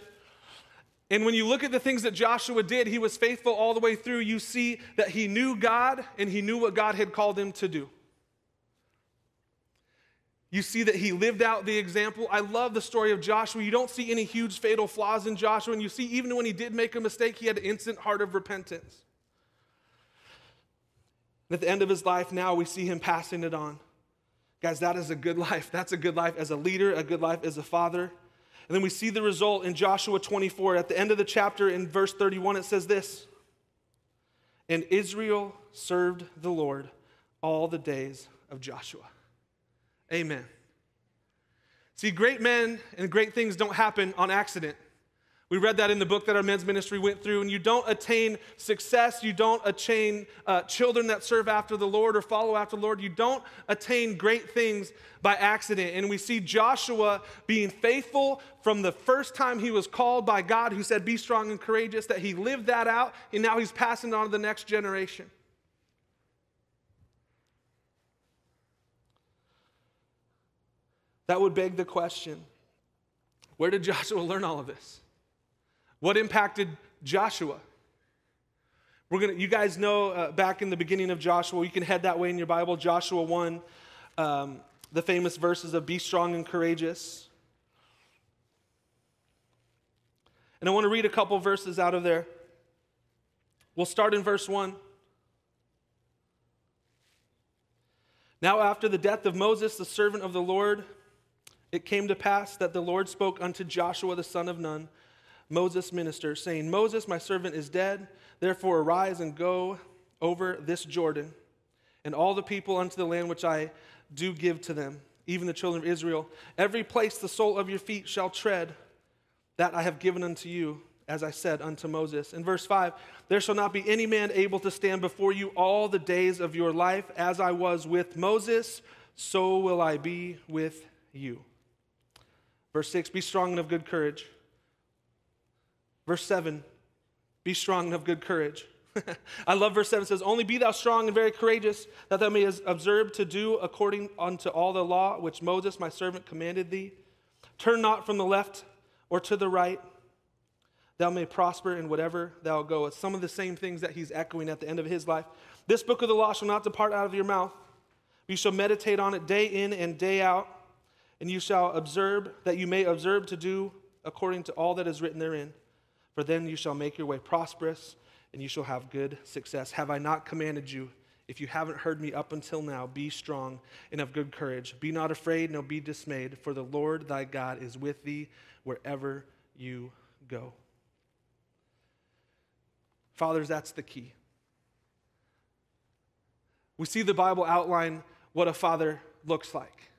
And when you look at the things that Joshua did, he was faithful all the way through. You see that he knew God and he knew what God had called him to do. You see that he lived out the example. I love the story of Joshua. You don't see any huge fatal flaws in Joshua. And you see, even when he did make a mistake, he had an instant heart of repentance. And at the end of his life, now we see him passing it on. Guys, that is a good life. That's a good life as a leader, a good life as a father. And then we see the result in Joshua 24. At the end of the chapter, in verse 31, it says this And Israel served the Lord all the days of Joshua. Amen. See, great men and great things don't happen on accident. We read that in the book that our men's ministry went through. And you don't attain success, you don't attain uh, children that serve after the Lord or follow after the Lord. You don't attain great things by accident. And we see Joshua being faithful from the first time he was called by God, who said, Be strong and courageous, that he lived that out, and now he's passing on to the next generation. That would beg the question where did Joshua learn all of this? What impacted Joshua? We're gonna, you guys know uh, back in the beginning of Joshua, you can head that way in your Bible, Joshua 1, um, the famous verses of be strong and courageous. And I want to read a couple verses out of there. We'll start in verse 1. Now, after the death of Moses, the servant of the Lord, it came to pass that the Lord spoke unto Joshua the son of Nun Moses' minister, saying, Moses, my servant, is dead. Therefore, arise and go over this Jordan, and all the people unto the land which I do give to them, even the children of Israel. Every place the sole of your feet shall tread, that I have given unto you, as I said unto Moses. In verse 5, there shall not be any man able to stand before you all the days of your life, as I was with Moses, so will I be with you. Verse 6, be strong and of good courage. Verse 7 Be strong and of good courage. I love verse 7 says, Only be thou strong and very courageous, that thou mayest observe to do according unto all the law which Moses my servant commanded thee. Turn not from the left or to the right, thou may prosper in whatever thou goest. Some of the same things that he's echoing at the end of his life. This book of the law shall not depart out of your mouth. You shall meditate on it day in and day out, and you shall observe that you may observe to do according to all that is written therein for then you shall make your way prosperous and you shall have good success. Have I not commanded you? If you haven't heard me up until now, be strong and of good courage. Be not afraid, nor be dismayed, for the Lord thy God is with thee wherever you go. Fathers, that's the key. We see the Bible outline what a father looks like.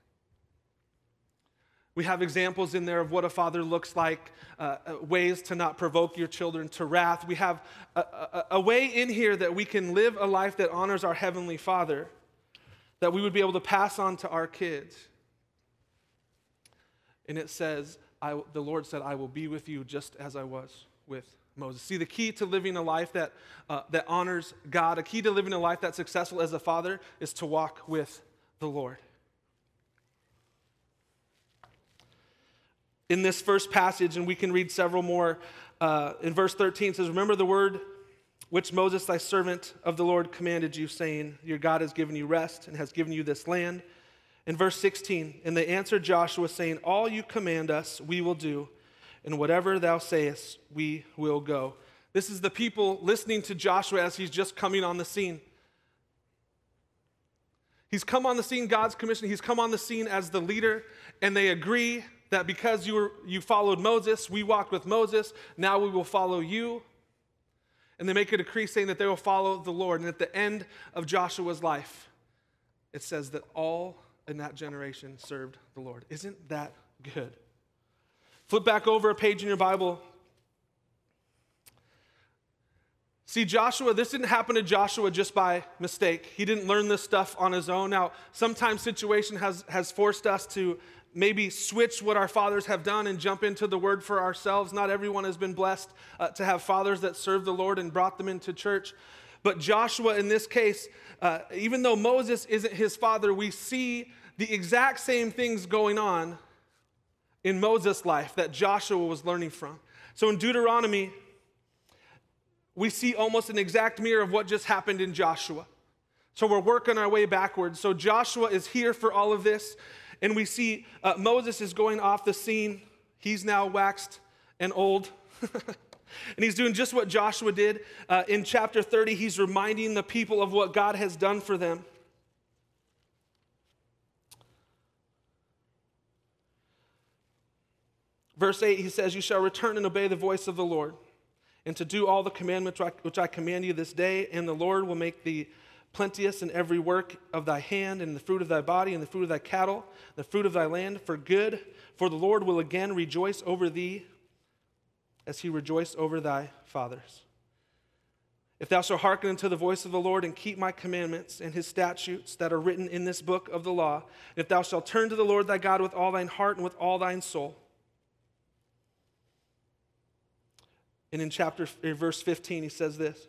We have examples in there of what a father looks like, uh, uh, ways to not provoke your children to wrath. We have a, a, a way in here that we can live a life that honors our Heavenly Father, that we would be able to pass on to our kids. And it says, I, the Lord said, I will be with you just as I was with Moses. See, the key to living a life that, uh, that honors God, a key to living a life that's successful as a father, is to walk with the Lord. In this first passage, and we can read several more. Uh, in verse 13 says, Remember the word which Moses, thy servant of the Lord, commanded you, saying, Your God has given you rest and has given you this land. In verse 16, and they answered Joshua, saying, All you command us, we will do, and whatever thou sayest, we will go. This is the people listening to Joshua as he's just coming on the scene. He's come on the scene, God's commission. He's come on the scene as the leader, and they agree that because you, were, you followed Moses, we walked with Moses, now we will follow you. And they make a decree saying that they will follow the Lord. And at the end of Joshua's life, it says that all in that generation served the Lord. Isn't that good? Flip back over a page in your Bible. See, Joshua, this didn't happen to Joshua just by mistake. He didn't learn this stuff on his own. Now, sometimes situation has, has forced us to maybe switch what our fathers have done and jump into the word for ourselves. Not everyone has been blessed uh, to have fathers that serve the Lord and brought them into church. But Joshua, in this case, uh, even though Moses isn't his father, we see the exact same things going on in Moses' life that Joshua was learning from. So in Deuteronomy, we see almost an exact mirror of what just happened in Joshua. So we're working our way backwards. So Joshua is here for all of this. And we see uh, Moses is going off the scene. He's now waxed and old. and he's doing just what Joshua did. Uh, in chapter 30, he's reminding the people of what God has done for them. Verse 8, he says, You shall return and obey the voice of the Lord, and to do all the commandments which I command you this day, and the Lord will make the plenteous in every work of thy hand, and the fruit of thy body, and the fruit of thy cattle, the fruit of thy land, for good. For the Lord will again rejoice over thee as he rejoiced over thy fathers. If thou shalt hearken unto the voice of the Lord and keep my commandments and his statutes that are written in this book of the law, if thou shalt turn to the Lord thy God with all thine heart and with all thine soul. And in chapter in verse 15 he says this,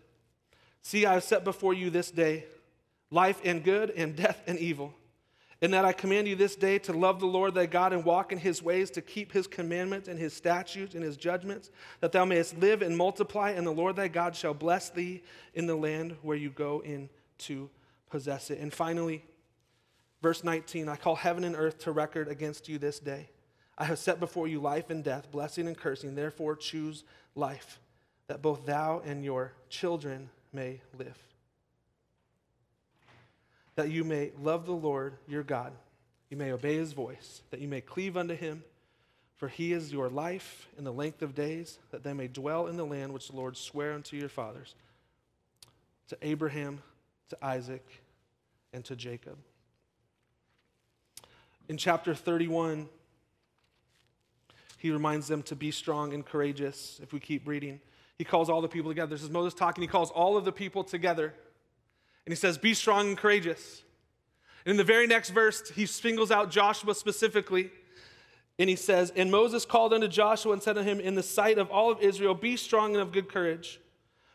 See I have set before you this day life and good, and death and evil. And that I command you this day to love the Lord thy God and walk in his ways, to keep his commandments and his statutes and his judgments, that thou mayest live and multiply, and the Lord thy God shall bless thee in the land where you go in to possess it. And finally, verse 19 I call heaven and earth to record against you this day. I have set before you life and death, blessing and cursing. Therefore, choose life, that both thou and your children may live that you may love the Lord your God, you may obey his voice, that you may cleave unto him, for he is your life in the length of days, that they may dwell in the land which the Lord sware unto your fathers, to Abraham, to Isaac, and to Jacob. In chapter 31, he reminds them to be strong and courageous. If we keep reading, he calls all the people together. This is Moses talking. He calls all of the people together and he says, Be strong and courageous. And in the very next verse, he singles out Joshua specifically. And he says, And Moses called unto Joshua and said to him, In the sight of all of Israel, be strong and of good courage.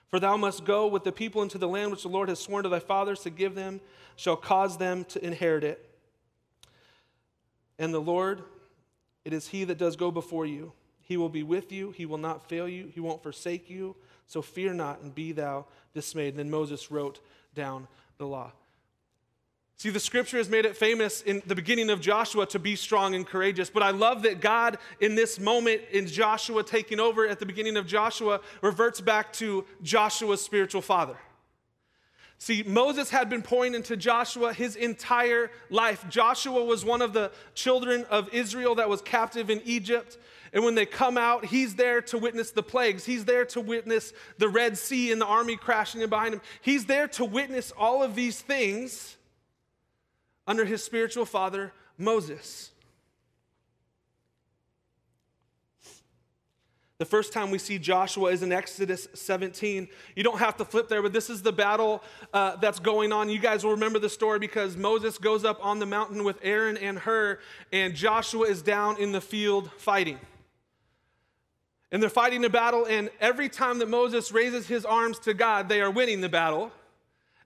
For thou must go with the people into the land which the Lord has sworn to thy fathers to give them, shall cause them to inherit it. And the Lord, it is he that does go before you. He will be with you, he will not fail you, he won't forsake you. So fear not, and be thou dismayed. And then Moses wrote down the law. See, the scripture has made it famous in the beginning of Joshua to be strong and courageous. But I love that God, in this moment, in Joshua taking over at the beginning of Joshua, reverts back to Joshua's spiritual father. See, Moses had been pouring into Joshua his entire life. Joshua was one of the children of Israel that was captive in Egypt. And when they come out, he's there to witness the plagues. He's there to witness the Red Sea and the army crashing in behind him. He's there to witness all of these things under his spiritual father, Moses. The first time we see Joshua is in Exodus 17. You don't have to flip there, but this is the battle uh, that's going on. You guys will remember the story because Moses goes up on the mountain with Aaron and Hur, and Joshua is down in the field fighting. And they're fighting a battle, and every time that Moses raises his arms to God, they are winning the battle.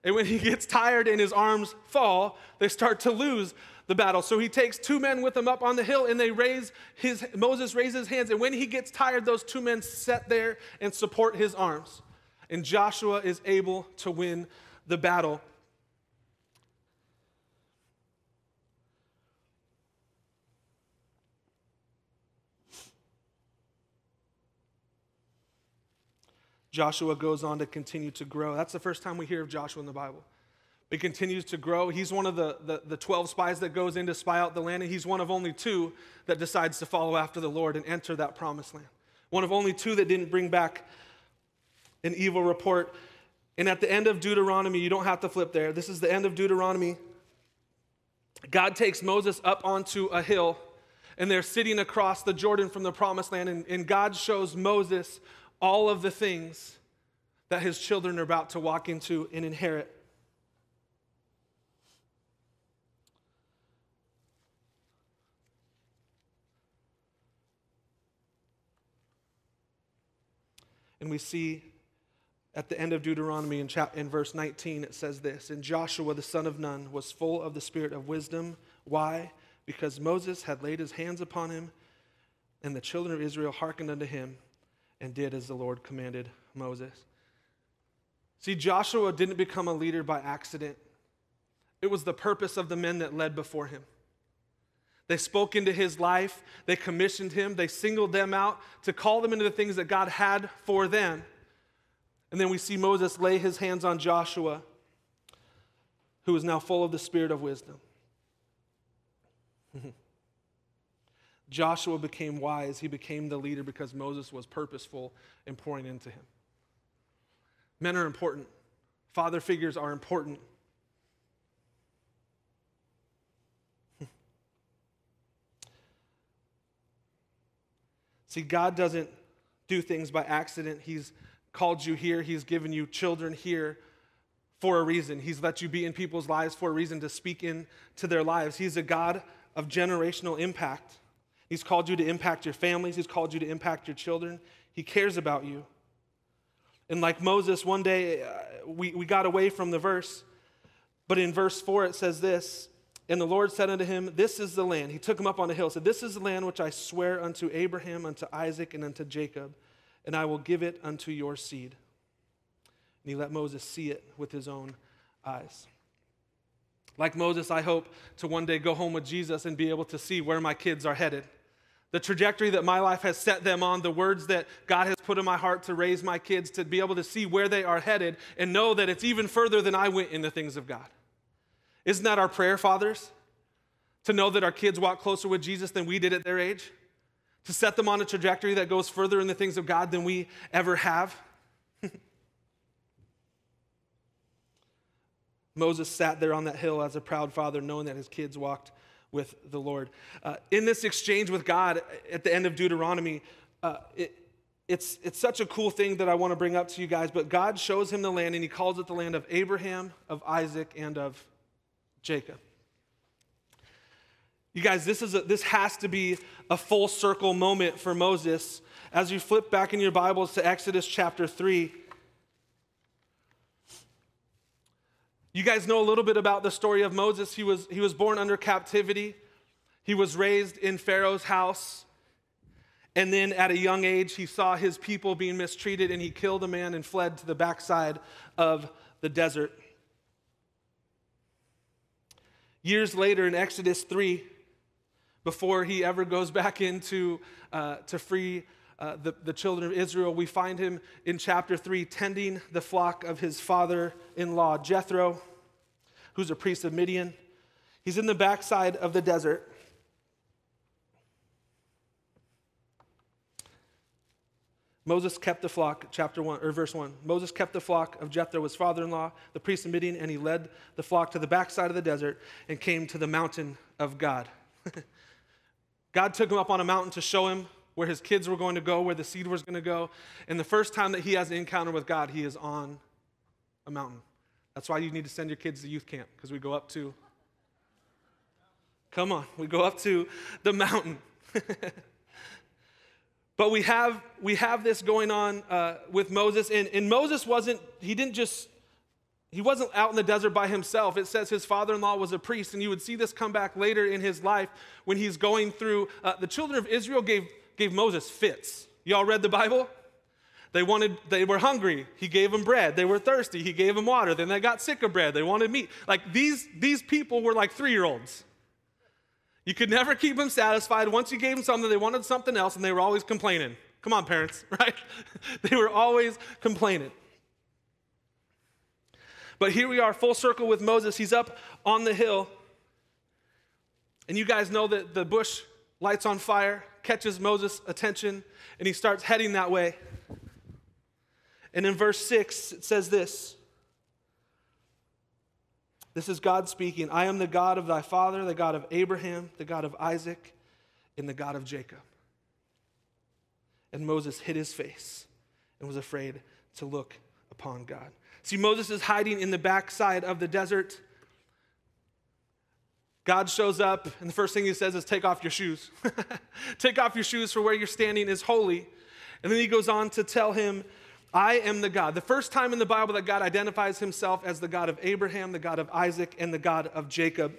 And when he gets tired and his arms fall, they start to lose the battle. So he takes two men with him up on the hill and they raise his, Moses raises his hands. And when he gets tired, those two men sit there and support his arms. And Joshua is able to win the battle. Joshua goes on to continue to grow. That's the first time we hear of Joshua in the Bible. He continues to grow. He's one of the, the, the, 12 spies that goes in to spy out the land, and he's one of only two that decides to follow after the Lord and enter that promised land. One of only two that didn't bring back an evil report. And at the end of Deuteronomy, you don't have to flip there. This is the end of Deuteronomy. God takes Moses up onto a hill, and they're sitting across the Jordan from the promised land, and, and God shows Moses all of the things that his children are about to walk into and inherit. And we see at the end of Deuteronomy in, chap- in verse 19, it says this And Joshua the son of Nun was full of the spirit of wisdom. Why? Because Moses had laid his hands upon him, and the children of Israel hearkened unto him and did as the Lord commanded Moses. See, Joshua didn't become a leader by accident, it was the purpose of the men that led before him. They spoke into his life. They commissioned him. They singled them out to call them into the things that God had for them. And then we see Moses lay his hands on Joshua, who is now full of the spirit of wisdom. Joshua became wise. He became the leader because Moses was purposeful in pouring into him. Men are important, father figures are important. See, God doesn't do things by accident. He's called you here, He's given you children here for a reason. He's let you be in people's lives for a reason to speak into their lives. He's a God of generational impact. He's called you to impact your families, He's called you to impact your children. He cares about you. And like Moses, one day uh, we, we got away from the verse, but in verse 4 it says this and the Lord said unto him, This is the land. He took him up on a hill, said, This is the land which I swear unto Abraham, unto Isaac, and unto Jacob, and I will give it unto your seed. And he let Moses see it with his own eyes. Like Moses, I hope to one day go home with Jesus and be able to see where my kids are headed. The trajectory that my life has set them on, the words that God has put in my heart to raise my kids, to be able to see where they are headed and know that it's even further than I went in the things of God. Isn't that our prayer, fathers? To know that our kids walk closer with Jesus than we did at their age? To set them on a trajectory that goes further in the things of God than we ever have? Moses sat there on that hill as a proud father, knowing that his kids walked with the Lord. Uh, in this exchange with God at the end of Deuteronomy, uh, it, it's, it's such a cool thing that I want to bring up to you guys, but God shows him the land, and he calls it the land of Abraham, of Isaac, and of Jacob. You guys, this, is a, this has to be a full circle moment for Moses. As you flip back in your Bibles to Exodus chapter 3, you guys know a little bit about the story of Moses. He was, he was born under captivity, he was raised in Pharaoh's house. And then at a young age, he saw his people being mistreated and he killed a man and fled to the backside of the desert. Years later, in Exodus 3, before he ever goes back into uh, to free uh, the, the children of Israel. We find him in chapter 3 tending the flock of his father in law, Jethro, who's a priest of Midian. He's in the backside of the desert. Moses kept the flock, chapter 1, or verse 1. Moses kept the flock of Jethro, his father in law, the priest of Midian, and he led the flock to the backside of the desert and came to the mountain of God. God took him up on a mountain to show him where his kids were going to go, where the seed was going to go. And the first time that he has an encounter with God, he is on a mountain. That's why you need to send your kids to youth camp, because we go up to, come on, we go up to the mountain. but we have, we have this going on uh, with Moses, and, and Moses wasn't, he didn't just he wasn't out in the desert by himself. It says his father in law was a priest, and you would see this come back later in his life when he's going through. Uh, the children of Israel gave, gave Moses fits. Y'all read the Bible? They wanted, they were hungry. He gave them bread. They were thirsty. He gave them water. Then they got sick of bread. They wanted meat. Like these, these people were like three year olds. You could never keep them satisfied. Once you gave them something, they wanted something else, and they were always complaining. Come on, parents, right? they were always complaining. But here we are, full circle with Moses. He's up on the hill. And you guys know that the bush lights on fire, catches Moses' attention, and he starts heading that way. And in verse 6, it says this This is God speaking I am the God of thy father, the God of Abraham, the God of Isaac, and the God of Jacob. And Moses hid his face and was afraid to look upon God. See, Moses is hiding in the backside of the desert. God shows up, and the first thing he says is, Take off your shoes. Take off your shoes, for where you're standing is holy. And then he goes on to tell him, I am the God. The first time in the Bible that God identifies himself as the God of Abraham, the God of Isaac, and the God of Jacob.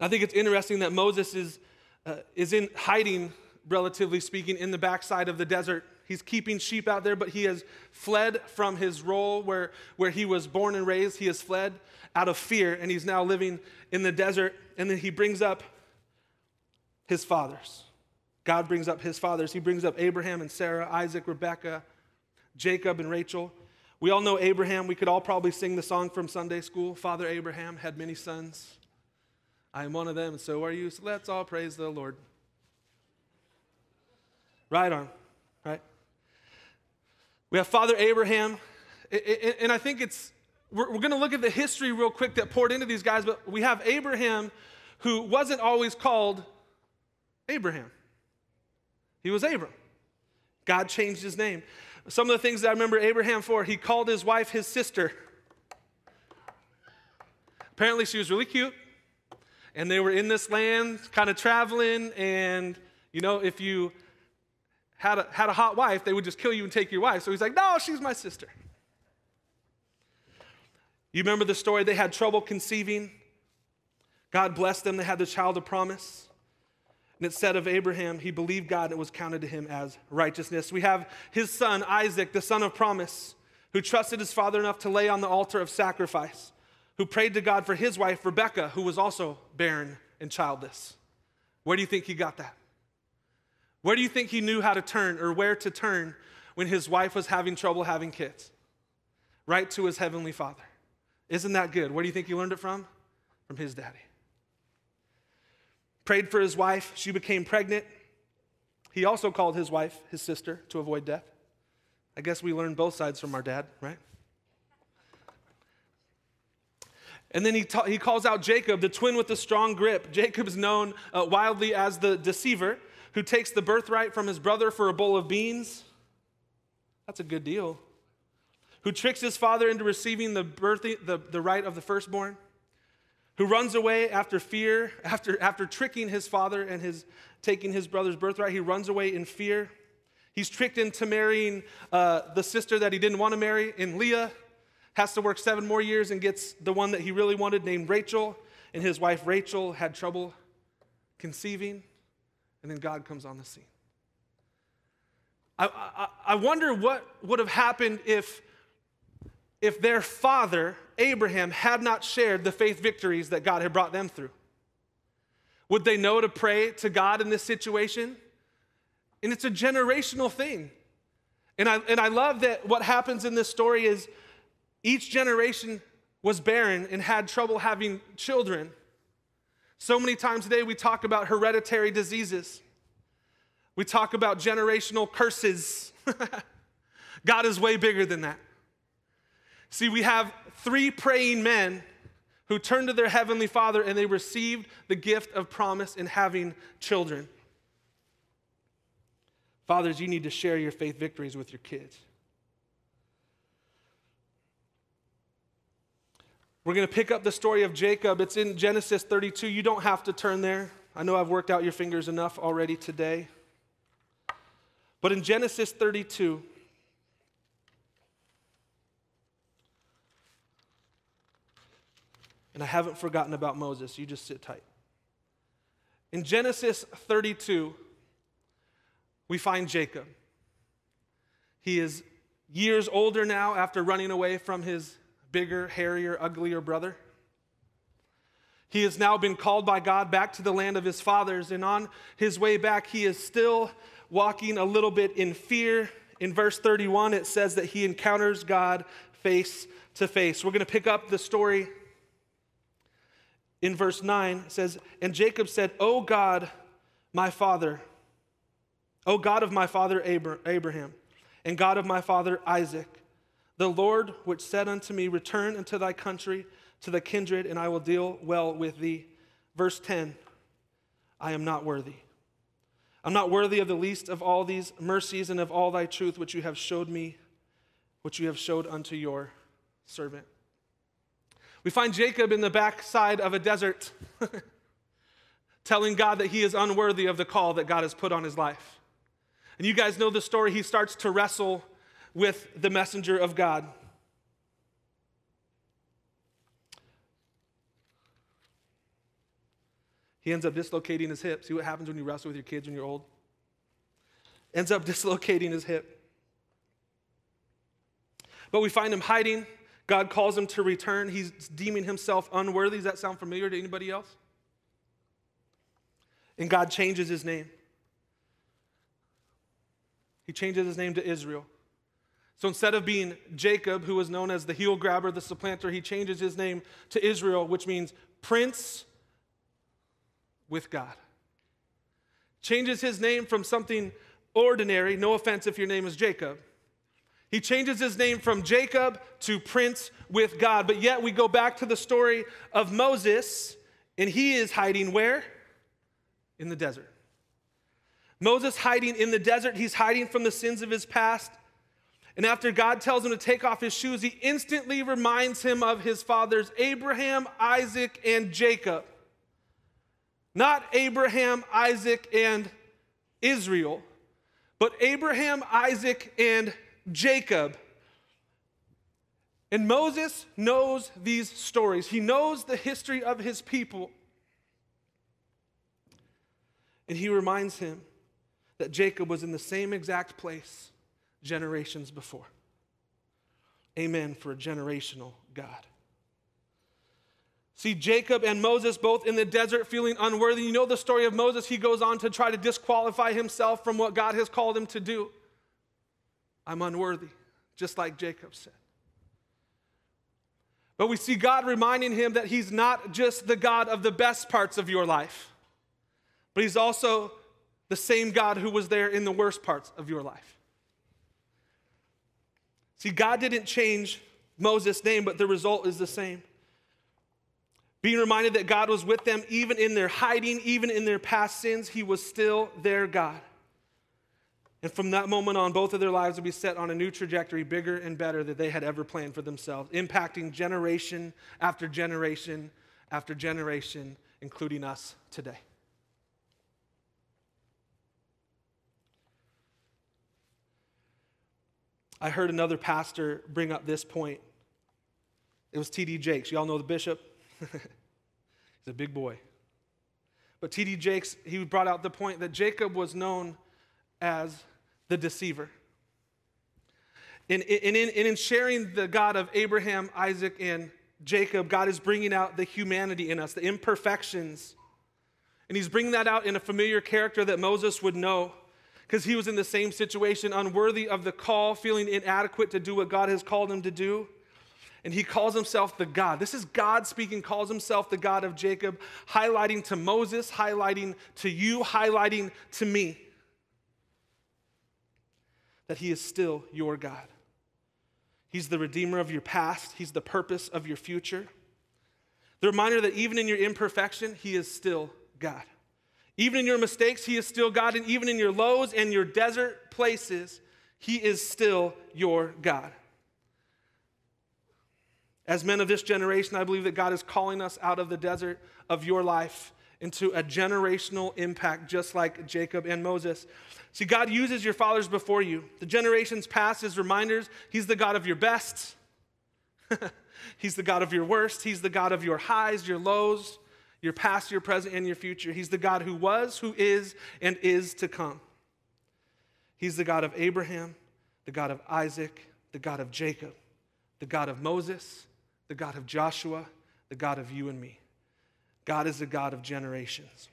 I think it's interesting that Moses is, uh, is in hiding, relatively speaking, in the backside of the desert. He's keeping sheep out there, but he has fled from his role where, where he was born and raised. He has fled out of fear, and he's now living in the desert. And then he brings up his fathers. God brings up his fathers. He brings up Abraham and Sarah, Isaac, Rebekah, Jacob, and Rachel. We all know Abraham. We could all probably sing the song from Sunday school Father Abraham had many sons. I am one of them, and so are you. So let's all praise the Lord. Right on, right? We have Father Abraham, and I think it's, we're, going to look at the history real quick that poured into these guys, but we have Abraham who wasn't always called Abraham. He was Abram. God changed his name. Some of the things that I remember Abraham for, he called his wife his sister. Apparently, she was really cute, and they were in this land kind of traveling, and you know, if you had a, had a hot wife, they would just kill you and take your wife. So he's like, no, she's my sister. You remember the story? They had trouble conceiving. God blessed them. They had the child of promise. And it said of Abraham, he believed God and it was counted to him as righteousness. We have his son, Isaac, the son of promise, who trusted his father enough to lay on the altar of sacrifice, who prayed to God for his wife, Rebekah, who was also barren and childless. Where do you think he got that? Where do you think he knew how to turn or where to turn when his wife was having trouble having kids? Right to his heavenly father. Isn't that good? Where do you think he learned it from? From his daddy. Prayed for his wife. She became pregnant. He also called his wife his sister to avoid death. I guess we learned both sides from our dad, right? And then he, ta- he calls out Jacob, the twin with the strong grip. Jacob is known uh, wildly as the deceiver who takes the birthright from his brother for a bowl of beans. That's a good deal. Who tricks his father into receiving the, birthing, the, the right of the firstborn. Who runs away after fear, after, after tricking his father and his, taking his brother's birthright. He runs away in fear. He's tricked into marrying uh, the sister that he didn't want to marry in Leah. Has to work seven more years and gets the one that he really wanted named Rachel. And his wife Rachel had trouble conceiving. And then God comes on the scene. I, I, I wonder what would have happened if, if their father, Abraham, had not shared the faith victories that God had brought them through. Would they know to pray to God in this situation? And it's a generational thing. And I, and I love that what happens in this story is each generation was barren and had trouble having children. So many times today we talk about hereditary diseases. We talk about generational curses. God is way bigger than that. See, we have three praying men who turned to their heavenly Father and they received the gift of promise in having children. Fathers, you need to share your faith victories with your kids. We're going to pick up the story of Jacob. It's in Genesis 32. You don't have to turn there. I know I've worked out your fingers enough already today. But in Genesis 32, and I haven't forgotten about Moses, you just sit tight. In Genesis 32, we find Jacob. He is years older now after running away from his bigger, hairier, uglier brother. He has now been called by God back to the land of his fathers, and on his way back, he is still walking a little bit in fear. In verse 31, it says that he encounters God face to face. We're going to pick up the story in verse 9. It says, And Jacob said, O God, my father, O God of my father Abraham, and God of my father Isaac, the Lord which said unto me, Return unto thy country, to the kindred, and I will deal well with thee. Verse 10 I am not worthy I'm not worthy of the least of all these mercies and of all thy truth which you have showed me, which you have showed unto your servant. We find Jacob in the backside of a desert, telling God that he is unworthy of the call that God has put on his life. And you guys know the story. He starts to wrestle with the messenger of God. He ends up dislocating his hip. See what happens when you wrestle with your kids when you're old? Ends up dislocating his hip. But we find him hiding. God calls him to return. He's deeming himself unworthy. Does that sound familiar to anybody else? And God changes his name. He changes his name to Israel. So instead of being Jacob, who was known as the heel grabber, the supplanter, he changes his name to Israel, which means prince with God. Changes his name from something ordinary, no offense if your name is Jacob. He changes his name from Jacob to Prince with God. But yet we go back to the story of Moses, and he is hiding where? In the desert. Moses hiding in the desert, he's hiding from the sins of his past. And after God tells him to take off his shoes, he instantly reminds him of his fathers, Abraham, Isaac, and Jacob. Not Abraham, Isaac, and Israel, but Abraham, Isaac, and Jacob. And Moses knows these stories, he knows the history of his people. And he reminds him that Jacob was in the same exact place generations before. Amen for a generational God. See Jacob and Moses both in the desert feeling unworthy. You know the story of Moses. He goes on to try to disqualify himself from what God has called him to do. I'm unworthy, just like Jacob said. But we see God reminding him that he's not just the God of the best parts of your life, but he's also the same God who was there in the worst parts of your life. See, God didn't change Moses' name, but the result is the same. Being reminded that God was with them even in their hiding, even in their past sins, He was still their God. And from that moment on, both of their lives would be set on a new trajectory, bigger and better than they had ever planned for themselves, impacting generation after generation after generation, including us today. I heard another pastor bring up this point. It was T.D. Jakes. Y'all know the bishop? He's a big boy. But T.D. Jakes, he brought out the point that Jacob was known as the deceiver. And in, in, in sharing the God of Abraham, Isaac, and Jacob, God is bringing out the humanity in us, the imperfections And he's bringing that out in a familiar character that Moses would know because he was in the same situation, unworthy of the call, feeling inadequate to do what God has called him to do. And he calls himself the God. This is God speaking, calls himself the God of Jacob, highlighting to Moses, highlighting to you, highlighting to me that he is still your God. He's the redeemer of your past, he's the purpose of your future. The reminder that even in your imperfection, he is still God. Even in your mistakes, He is still God. And even in your lows and your desert places, He is still your God. As men of this generation, I believe that God is calling us out of the desert of your life into a generational impact, just like Jacob and Moses. See, God uses your fathers before you. The generations past as reminders. He's the God of your best, He's the God of your worst, He's the God of your highs, your lows your past, your present, and your future. He's the God who was, who is, and is to come. He's the God of Abraham, the God of Isaac, the God of Jacob, the God of Moses, the God of Joshua, the God of you and me. God is the God of generations.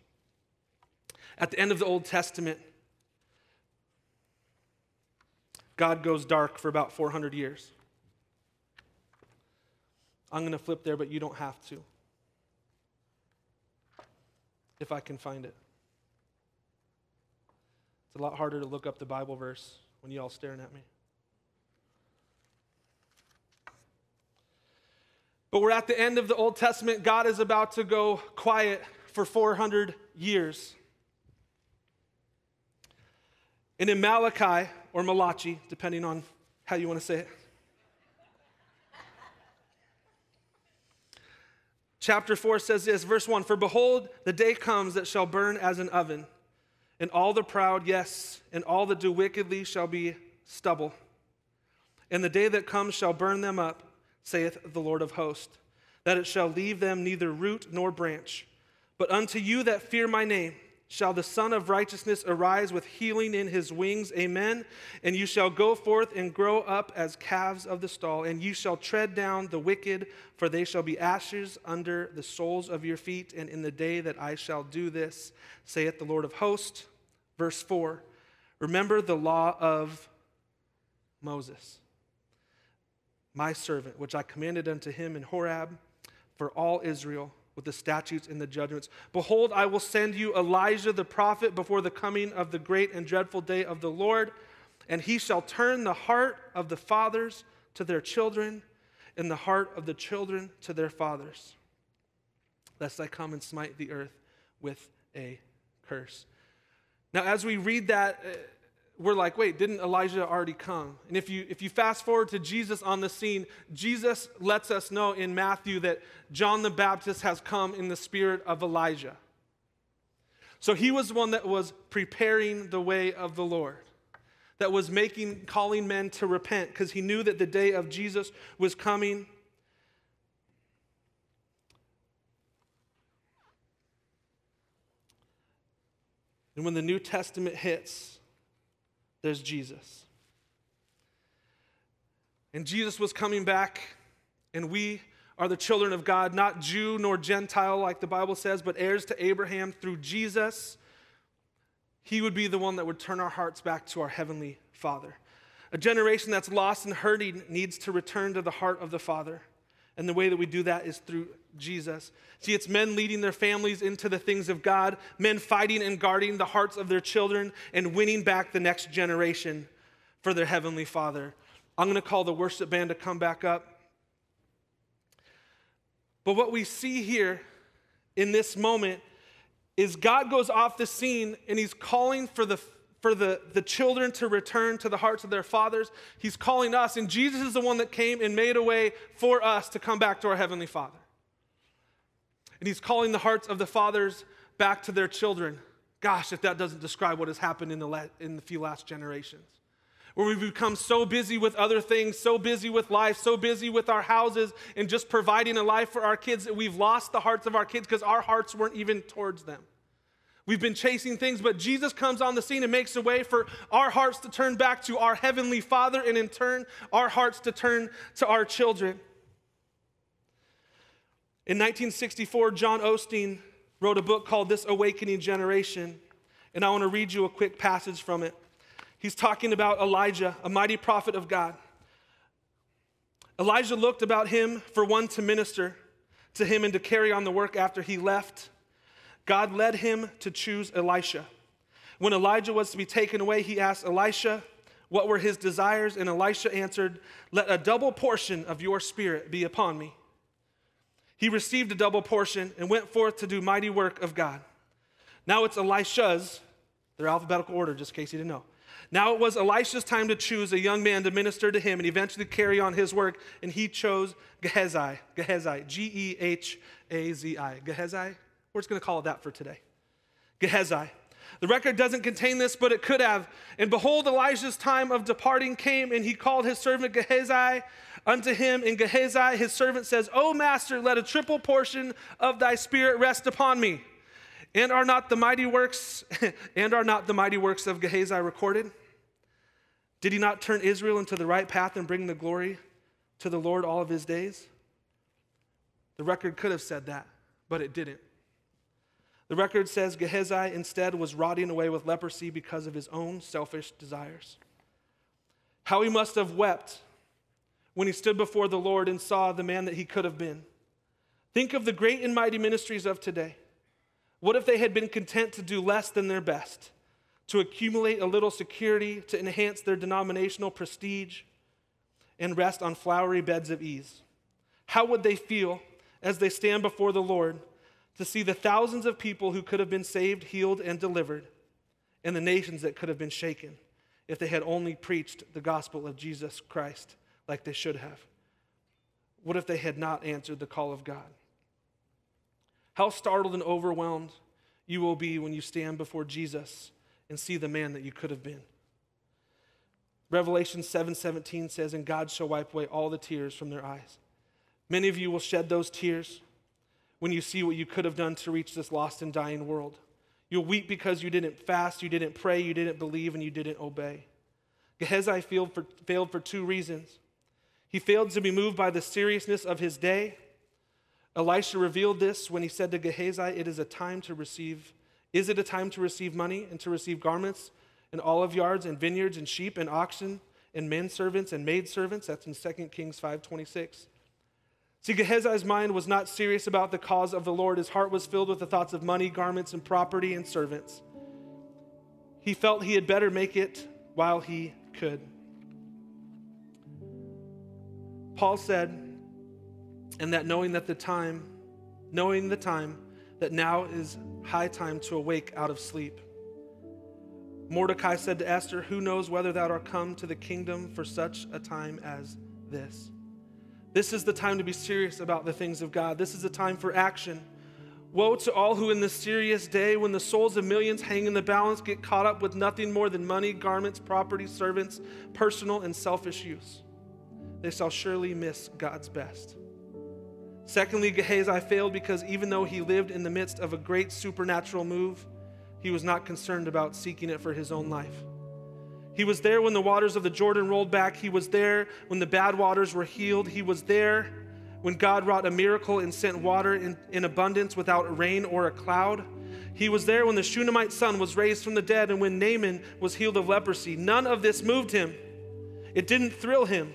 At the end of the Old Testament, God goes dark for about 400 years. I'm going to flip there, but you don't have to if I can find it. It's a lot harder to look up the Bible verse when you all staring at me. But we're at the end of the Old Testament. God is about to go quiet for 400 years. And in Malachi, or Malachi, depending on how you want to say it, Chapter 4 says this, verse 1 For behold, the day comes that shall burn as an oven, and all the proud, yes, and all that do wickedly shall be stubble. And the day that comes shall burn them up, saith the Lord of hosts, that it shall leave them neither root nor branch. But unto you that fear my name, shall the Son of Righteousness arise with healing in his wings. Amen. And you shall go forth and grow up as calves of the stall, and you shall tread down the wicked, for they shall be ashes under the soles of your feet. And in the day that I shall do this, saith the Lord of hosts. Verse 4 Remember the law of Moses, my servant, which I commanded unto him in Horeb for all Israel with the statutes and the judgments. Behold, I will send you Elijah the prophet before the coming of the great and dreadful day of the Lord, and he shall turn the heart of the fathers to their children, and the heart of the children to their fathers, lest I come and smite the earth with a curse. Now, as we read that, uh, we're like, wait, didn't Elijah already come? And if you, if you fast forward to Jesus on the scene, Jesus lets us know in Matthew that John the Baptist has come in the spirit of Elijah. So he was one that was preparing the way of the Lord, that was making, calling men to repent because he knew that the day of Jesus was coming. And when the New Testament hits, there's Jesus. And Jesus was coming back, and we are the children of God, not Jew nor Gentile, like the Bible says, but heirs to Abraham through Jesus. He would be the one that would turn our hearts back to our Heavenly Father. A generation that's lost and hurting needs to return to the heart of the Father. And the way that we do that is through Jesus. See, it's men leading their families into the things of God, men fighting and guarding the hearts of their children and winning back the next generation for their Heavenly Father. I'm going to call the worship band to come back up. But what we see here in this moment is God goes off the scene and he's calling for the for the, the children to return to the hearts of their fathers. He's calling us, and Jesus is the one that came and made a way for us to come back to our Heavenly Father. And He's calling the hearts of the fathers back to their children. Gosh, if that doesn't describe what has happened in the, la- in the few last generations. Where we've become so busy with other things, so busy with life, so busy with our houses, and just providing a life for our kids that we've lost the hearts of our kids because our hearts weren't even towards them. We've been chasing things, but Jesus comes on the scene and makes a way for our hearts to turn back to our Heavenly Father, and in turn, our hearts to turn to our children. In 1964, John Osteen wrote a book called This Awakening Generation, and I want to read you a quick passage from it. He's talking about Elijah, a mighty prophet of God. Elijah looked about him for one to minister to him and to carry on the work after he left. God led him to choose Elisha. When Elijah was to be taken away, he asked Elisha what were his desires, and Elisha answered, Let a double portion of your spirit be upon me. He received a double portion and went forth to do mighty work of God. Now it's Elisha's, their alphabetical order, just in case you didn't know. Now it was Elisha's time to choose a young man to minister to him and eventually carry on his work, and he chose Gehazi. Gehazi, G E H A Z I. Gehazi? We're just going to call it that for today. Gehazi. The record doesn't contain this, but it could have. And behold, Elijah's time of departing came, and he called his servant Gehazi unto him. And Gehazi, his servant, says, O master, let a triple portion of thy spirit rest upon me. And are not the mighty works, and are not the mighty works of Gehazi recorded? Did he not turn Israel into the right path and bring the glory to the Lord all of his days? The record could have said that, but it didn't. The record says Gehazi instead was rotting away with leprosy because of his own selfish desires. How he must have wept when he stood before the Lord and saw the man that he could have been. Think of the great and mighty ministries of today. What if they had been content to do less than their best, to accumulate a little security, to enhance their denominational prestige, and rest on flowery beds of ease? How would they feel as they stand before the Lord? to see the thousands of people who could have been saved, healed, and delivered, and the nations that could have been shaken if they had only preached the gospel of Jesus Christ like they should have. What if they had not answered the call of God? How startled and overwhelmed you will be when you stand before Jesus and see the man that you could have been. Revelation 7:17 says, "And God shall wipe away all the tears from their eyes." Many of you will shed those tears when you see what you could have done to reach this lost and dying world. You'll weep because you didn't fast, you didn't pray, you didn't believe, and you didn't obey. Gehazi failed for, failed for two reasons. He failed to be moved by the seriousness of his day. Elisha revealed this when he said to Gehazi, It is a time to receive, is it a time to receive money and to receive garments and olive yards and vineyards and sheep and oxen and men servants and maid servants? That's in 2 Kings 526. See, Gehazi's mind was not serious about the cause of the Lord. His heart was filled with the thoughts of money, garments, and property and servants. He felt he had better make it while he could. Paul said, and that knowing that the time, knowing the time, that now is high time to awake out of sleep. Mordecai said to Esther, Who knows whether thou art come to the kingdom for such a time as this? This is the time to be serious about the things of God. This is the time for action. Woe to all who, in this serious day, when the souls of millions hang in the balance, get caught up with nothing more than money, garments, property, servants, personal and selfish use. They shall surely miss God's best. Secondly, Gehazi failed because even though he lived in the midst of a great supernatural move, he was not concerned about seeking it for his own life. He was there when the waters of the Jordan rolled back. He was there when the bad waters were healed. He was there when God wrought a miracle and sent water in, in abundance without rain or a cloud. He was there when the Shunammite son was raised from the dead and when Naaman was healed of leprosy. None of this moved him. It didn't thrill him.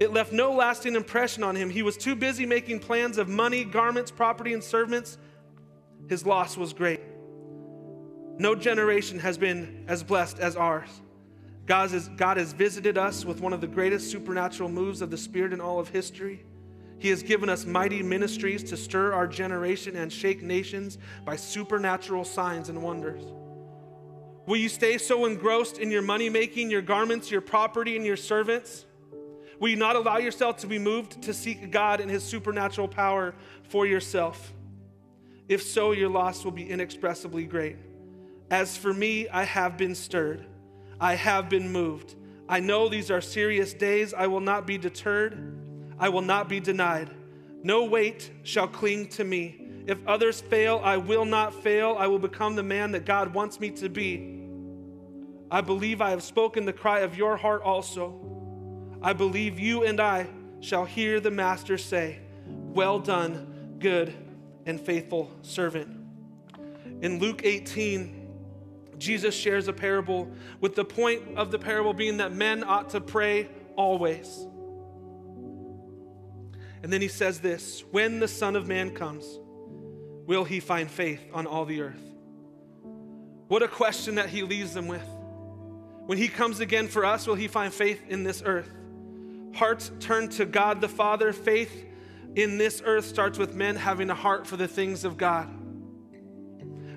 It left no lasting impression on him. He was too busy making plans of money, garments, property, and servants. His loss was great. No generation has been as blessed as ours. God has, God has visited us with one of the greatest supernatural moves of the Spirit in all of history. He has given us mighty ministries to stir our generation and shake nations by supernatural signs and wonders. Will you stay so engrossed in your money making, your garments, your property, and your servants? Will you not allow yourself to be moved to seek God and His supernatural power for yourself? If so, your loss will be inexpressibly great. As for me, I have been stirred. I have been moved. I know these are serious days. I will not be deterred. I will not be denied. No weight shall cling to me. If others fail, I will not fail. I will become the man that God wants me to be. I believe I have spoken the cry of your heart also. I believe you and I shall hear the Master say, Well done, good and faithful servant. In Luke 18, Jesus shares a parable with the point of the parable being that men ought to pray always. And then he says this When the Son of Man comes, will he find faith on all the earth? What a question that he leaves them with. When he comes again for us, will he find faith in this earth? Hearts turn to God the Father. Faith in this earth starts with men having a heart for the things of God,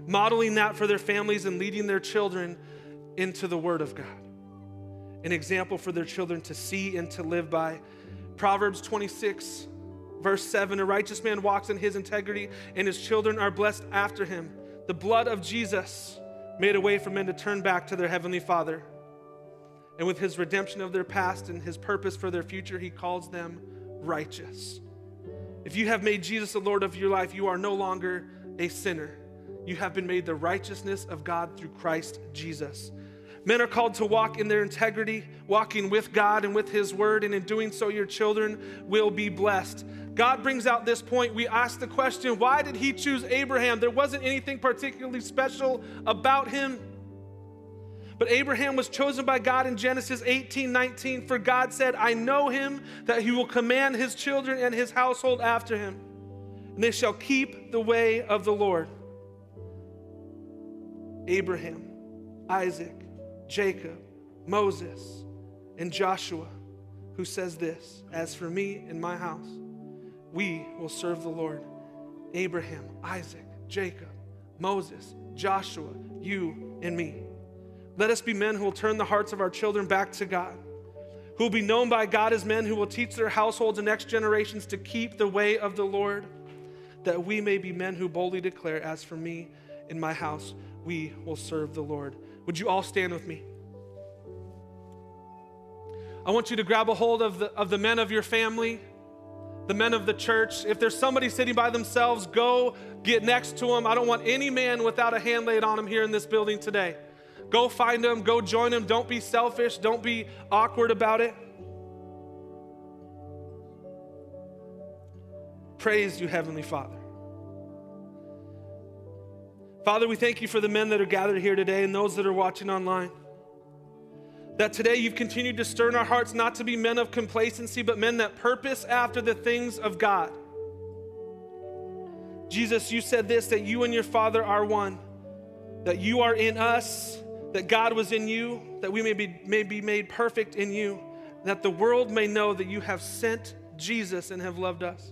modeling that for their families and leading their children into the Word of God. An example for their children to see and to live by. Proverbs 26, verse 7 A righteous man walks in his integrity, and his children are blessed after him. The blood of Jesus made a way for men to turn back to their heavenly Father. And with his redemption of their past and his purpose for their future, he calls them righteous. If you have made Jesus the Lord of your life, you are no longer a sinner. You have been made the righteousness of God through Christ Jesus. Men are called to walk in their integrity, walking with God and with His Word, and in doing so, your children will be blessed. God brings out this point. We ask the question why did He choose Abraham? There wasn't anything particularly special about him. But Abraham was chosen by God in Genesis 18 19. For God said, I know him, that he will command his children and his household after him, and they shall keep the way of the Lord. Abraham, Isaac, Jacob, Moses, and Joshua, who says this As for me and my house, we will serve the Lord. Abraham, Isaac, Jacob, Moses, Joshua, you and me. Let us be men who will turn the hearts of our children back to God, who will be known by God as men who will teach their households and next generations to keep the way of the Lord, that we may be men who boldly declare, As for me in my house, we will serve the Lord. Would you all stand with me? I want you to grab a hold of the, of the men of your family, the men of the church. If there's somebody sitting by themselves, go get next to them. I don't want any man without a hand laid on him here in this building today. Go find them, go join them. Don't be selfish, don't be awkward about it. Praise you, Heavenly Father. Father, we thank you for the men that are gathered here today and those that are watching online. That today you've continued to stir in our hearts not to be men of complacency, but men that purpose after the things of God. Jesus, you said this that you and your Father are one, that you are in us, that God was in you, that we may be, may be made perfect in you, that the world may know that you have sent Jesus and have loved us.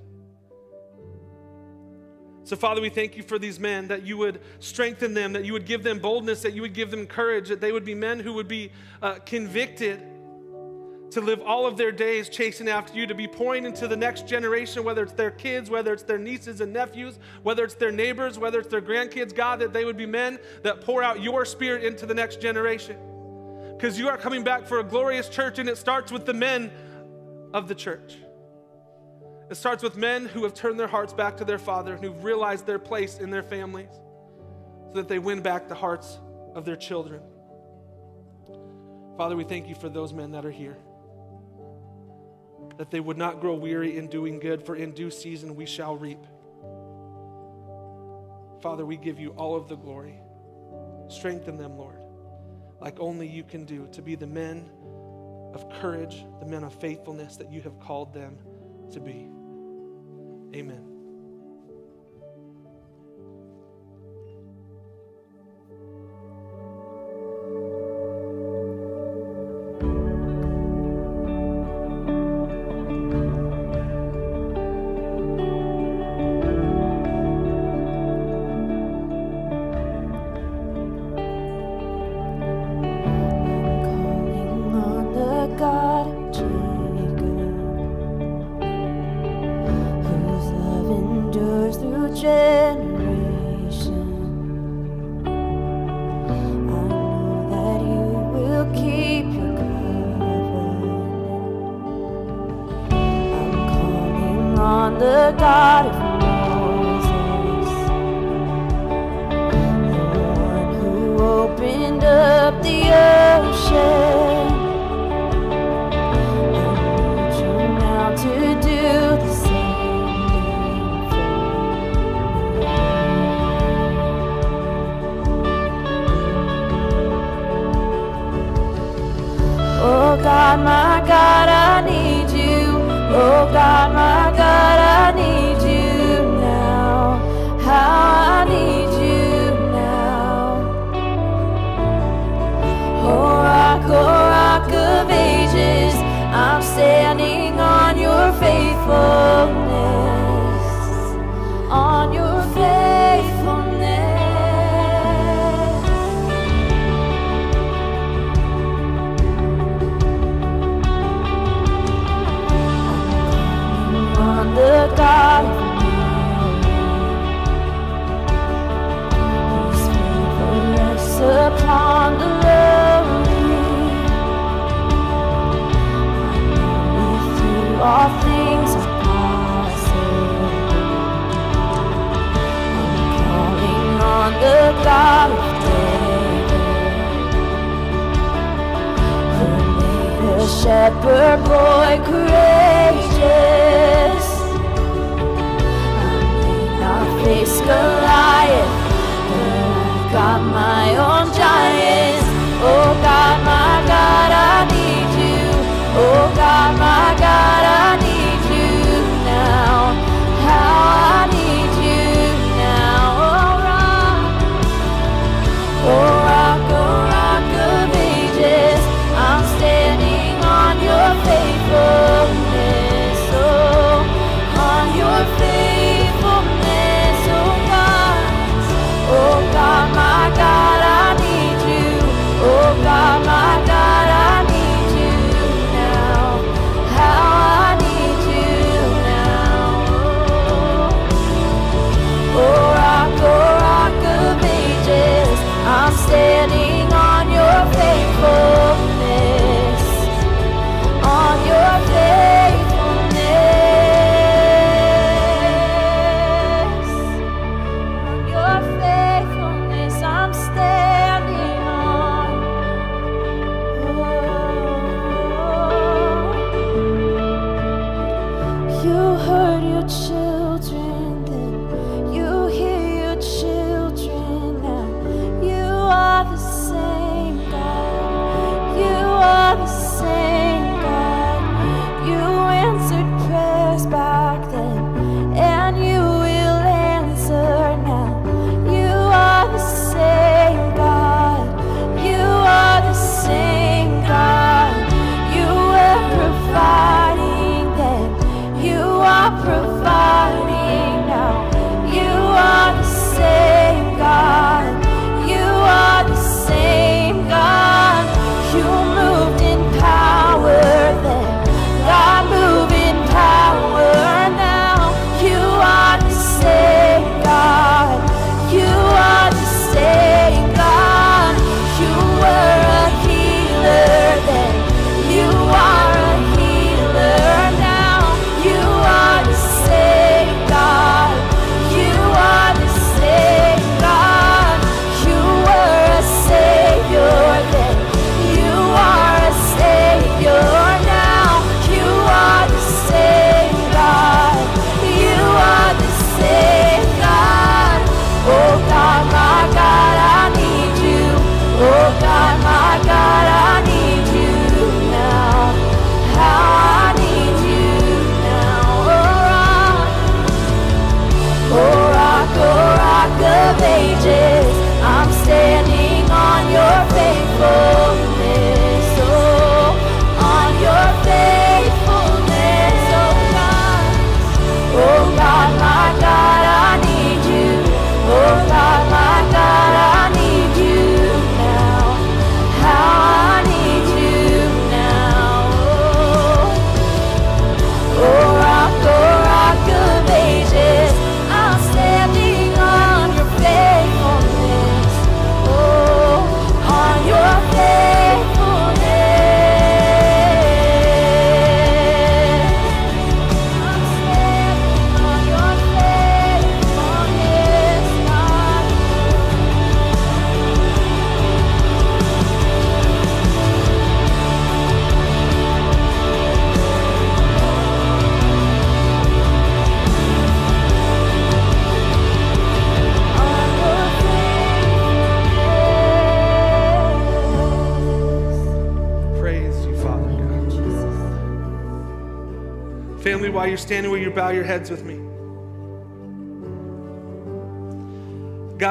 So, Father, we thank you for these men, that you would strengthen them, that you would give them boldness, that you would give them courage, that they would be men who would be uh, convicted to live all of their days chasing after you, to be pouring into the next generation, whether it's their kids, whether it's their nieces and nephews, whether it's their neighbors, whether it's their grandkids, God, that they would be men that pour out your spirit into the next generation. Because you are coming back for a glorious church, and it starts with the men of the church. It starts with men who have turned their hearts back to their Father and who've realized their place in their families so that they win back the hearts of their children. Father, we thank you for those men that are here. That they would not grow weary in doing good, for in due season we shall reap. Father, we give you all of the glory. Strengthen them, Lord, like only you can do, to be the men of courage, the men of faithfulness that you have called them to be. Amen. I'm standing on your faithfulness. Upon the lowly. With you all things are possible. I'm calling on the God of who made a shepherd boy courageous. Face Goliath, but I've got my own giants. Oh God, my God, I need you. Oh God, my God, I need you now. How I need you now. Oh rock, oh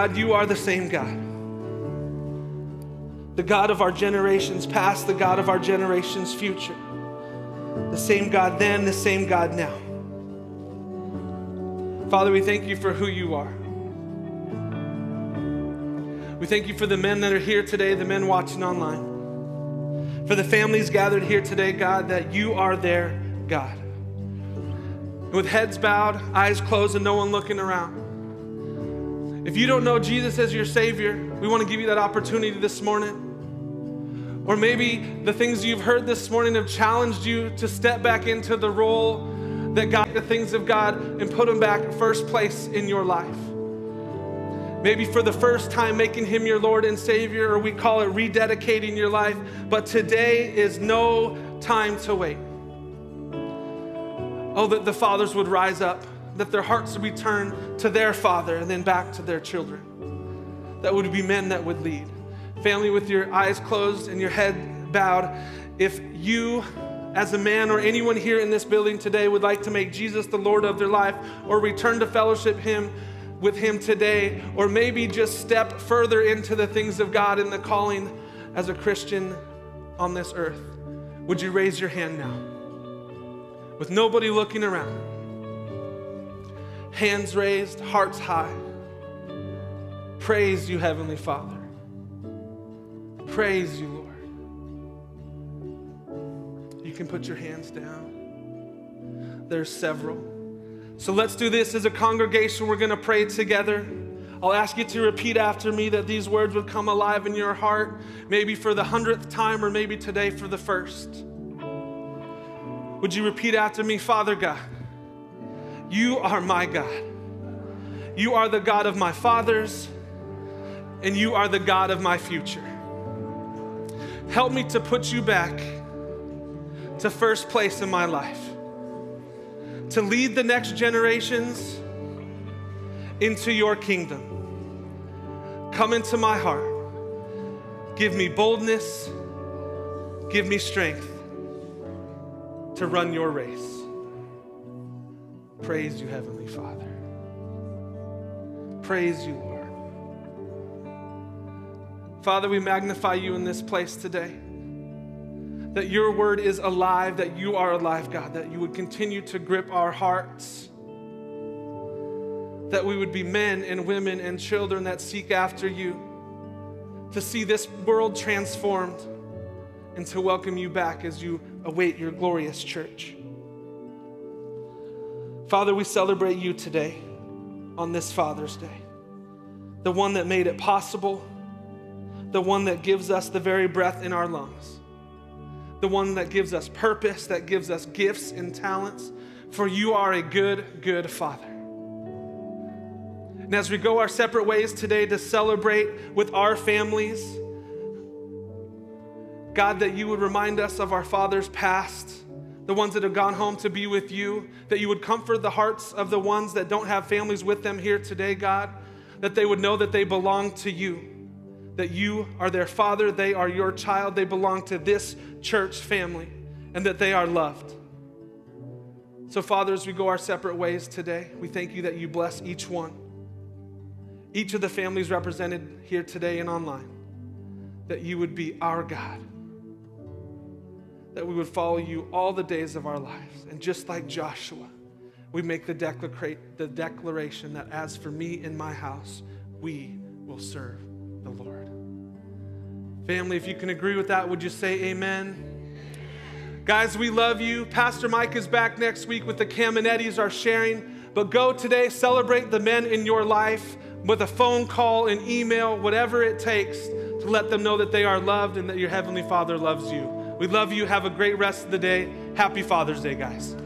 God, you are the same God. The God of our generations past, the God of our generations future. The same God then, the same God now. Father, we thank you for who you are. We thank you for the men that are here today, the men watching online. For the families gathered here today, God, that you are their God. With heads bowed, eyes closed, and no one looking around. If you don't know Jesus as your Savior, we want to give you that opportunity this morning. Or maybe the things you've heard this morning have challenged you to step back into the role that God, the things of God, and put them back first place in your life. Maybe for the first time making him your Lord and Savior, or we call it rededicating your life. But today is no time to wait. Oh, that the fathers would rise up, that their hearts would be turned to their father and then back to their children. That would be men that would lead. Family, with your eyes closed and your head bowed, if you as a man or anyone here in this building today would like to make Jesus the Lord of their life or return to fellowship him with him today or maybe just step further into the things of God and the calling as a Christian on this earth, would you raise your hand now? With nobody looking around. Hands raised, hearts high. Praise you, Heavenly Father. Praise you, Lord. You can put your hands down. There's several. So let's do this as a congregation. We're going to pray together. I'll ask you to repeat after me that these words would come alive in your heart, maybe for the hundredth time or maybe today for the first. Would you repeat after me, Father God? You are my God. You are the God of my fathers, and you are the God of my future. Help me to put you back to first place in my life, to lead the next generations into your kingdom. Come into my heart. Give me boldness, give me strength to run your race. Praise you, Heavenly Father. Praise you, Lord. Father, we magnify you in this place today. That your word is alive, that you are alive, God, that you would continue to grip our hearts. That we would be men and women and children that seek after you, to see this world transformed, and to welcome you back as you await your glorious church. Father, we celebrate you today on this Father's Day, the one that made it possible, the one that gives us the very breath in our lungs, the one that gives us purpose, that gives us gifts and talents. For you are a good, good Father. And as we go our separate ways today to celebrate with our families, God, that you would remind us of our fathers past, the ones that have gone home to be with you, that you would comfort the hearts of the ones that don't have families with them here today, God, that they would know that they belong to you, that you are their father, they are your child, they belong to this church family, and that they are loved. So, Father, as we go our separate ways today, we thank you that you bless each one, each of the families represented here today and online, that you would be our God that we would follow you all the days of our lives. And just like Joshua, we make the, declara- the declaration that as for me and my house, we will serve the Lord. Family, if you can agree with that, would you say amen? Guys, we love you. Pastor Mike is back next week with the Caminettis are sharing. But go today, celebrate the men in your life with a phone call, an email, whatever it takes to let them know that they are loved and that your Heavenly Father loves you. We love you. Have a great rest of the day. Happy Father's Day, guys.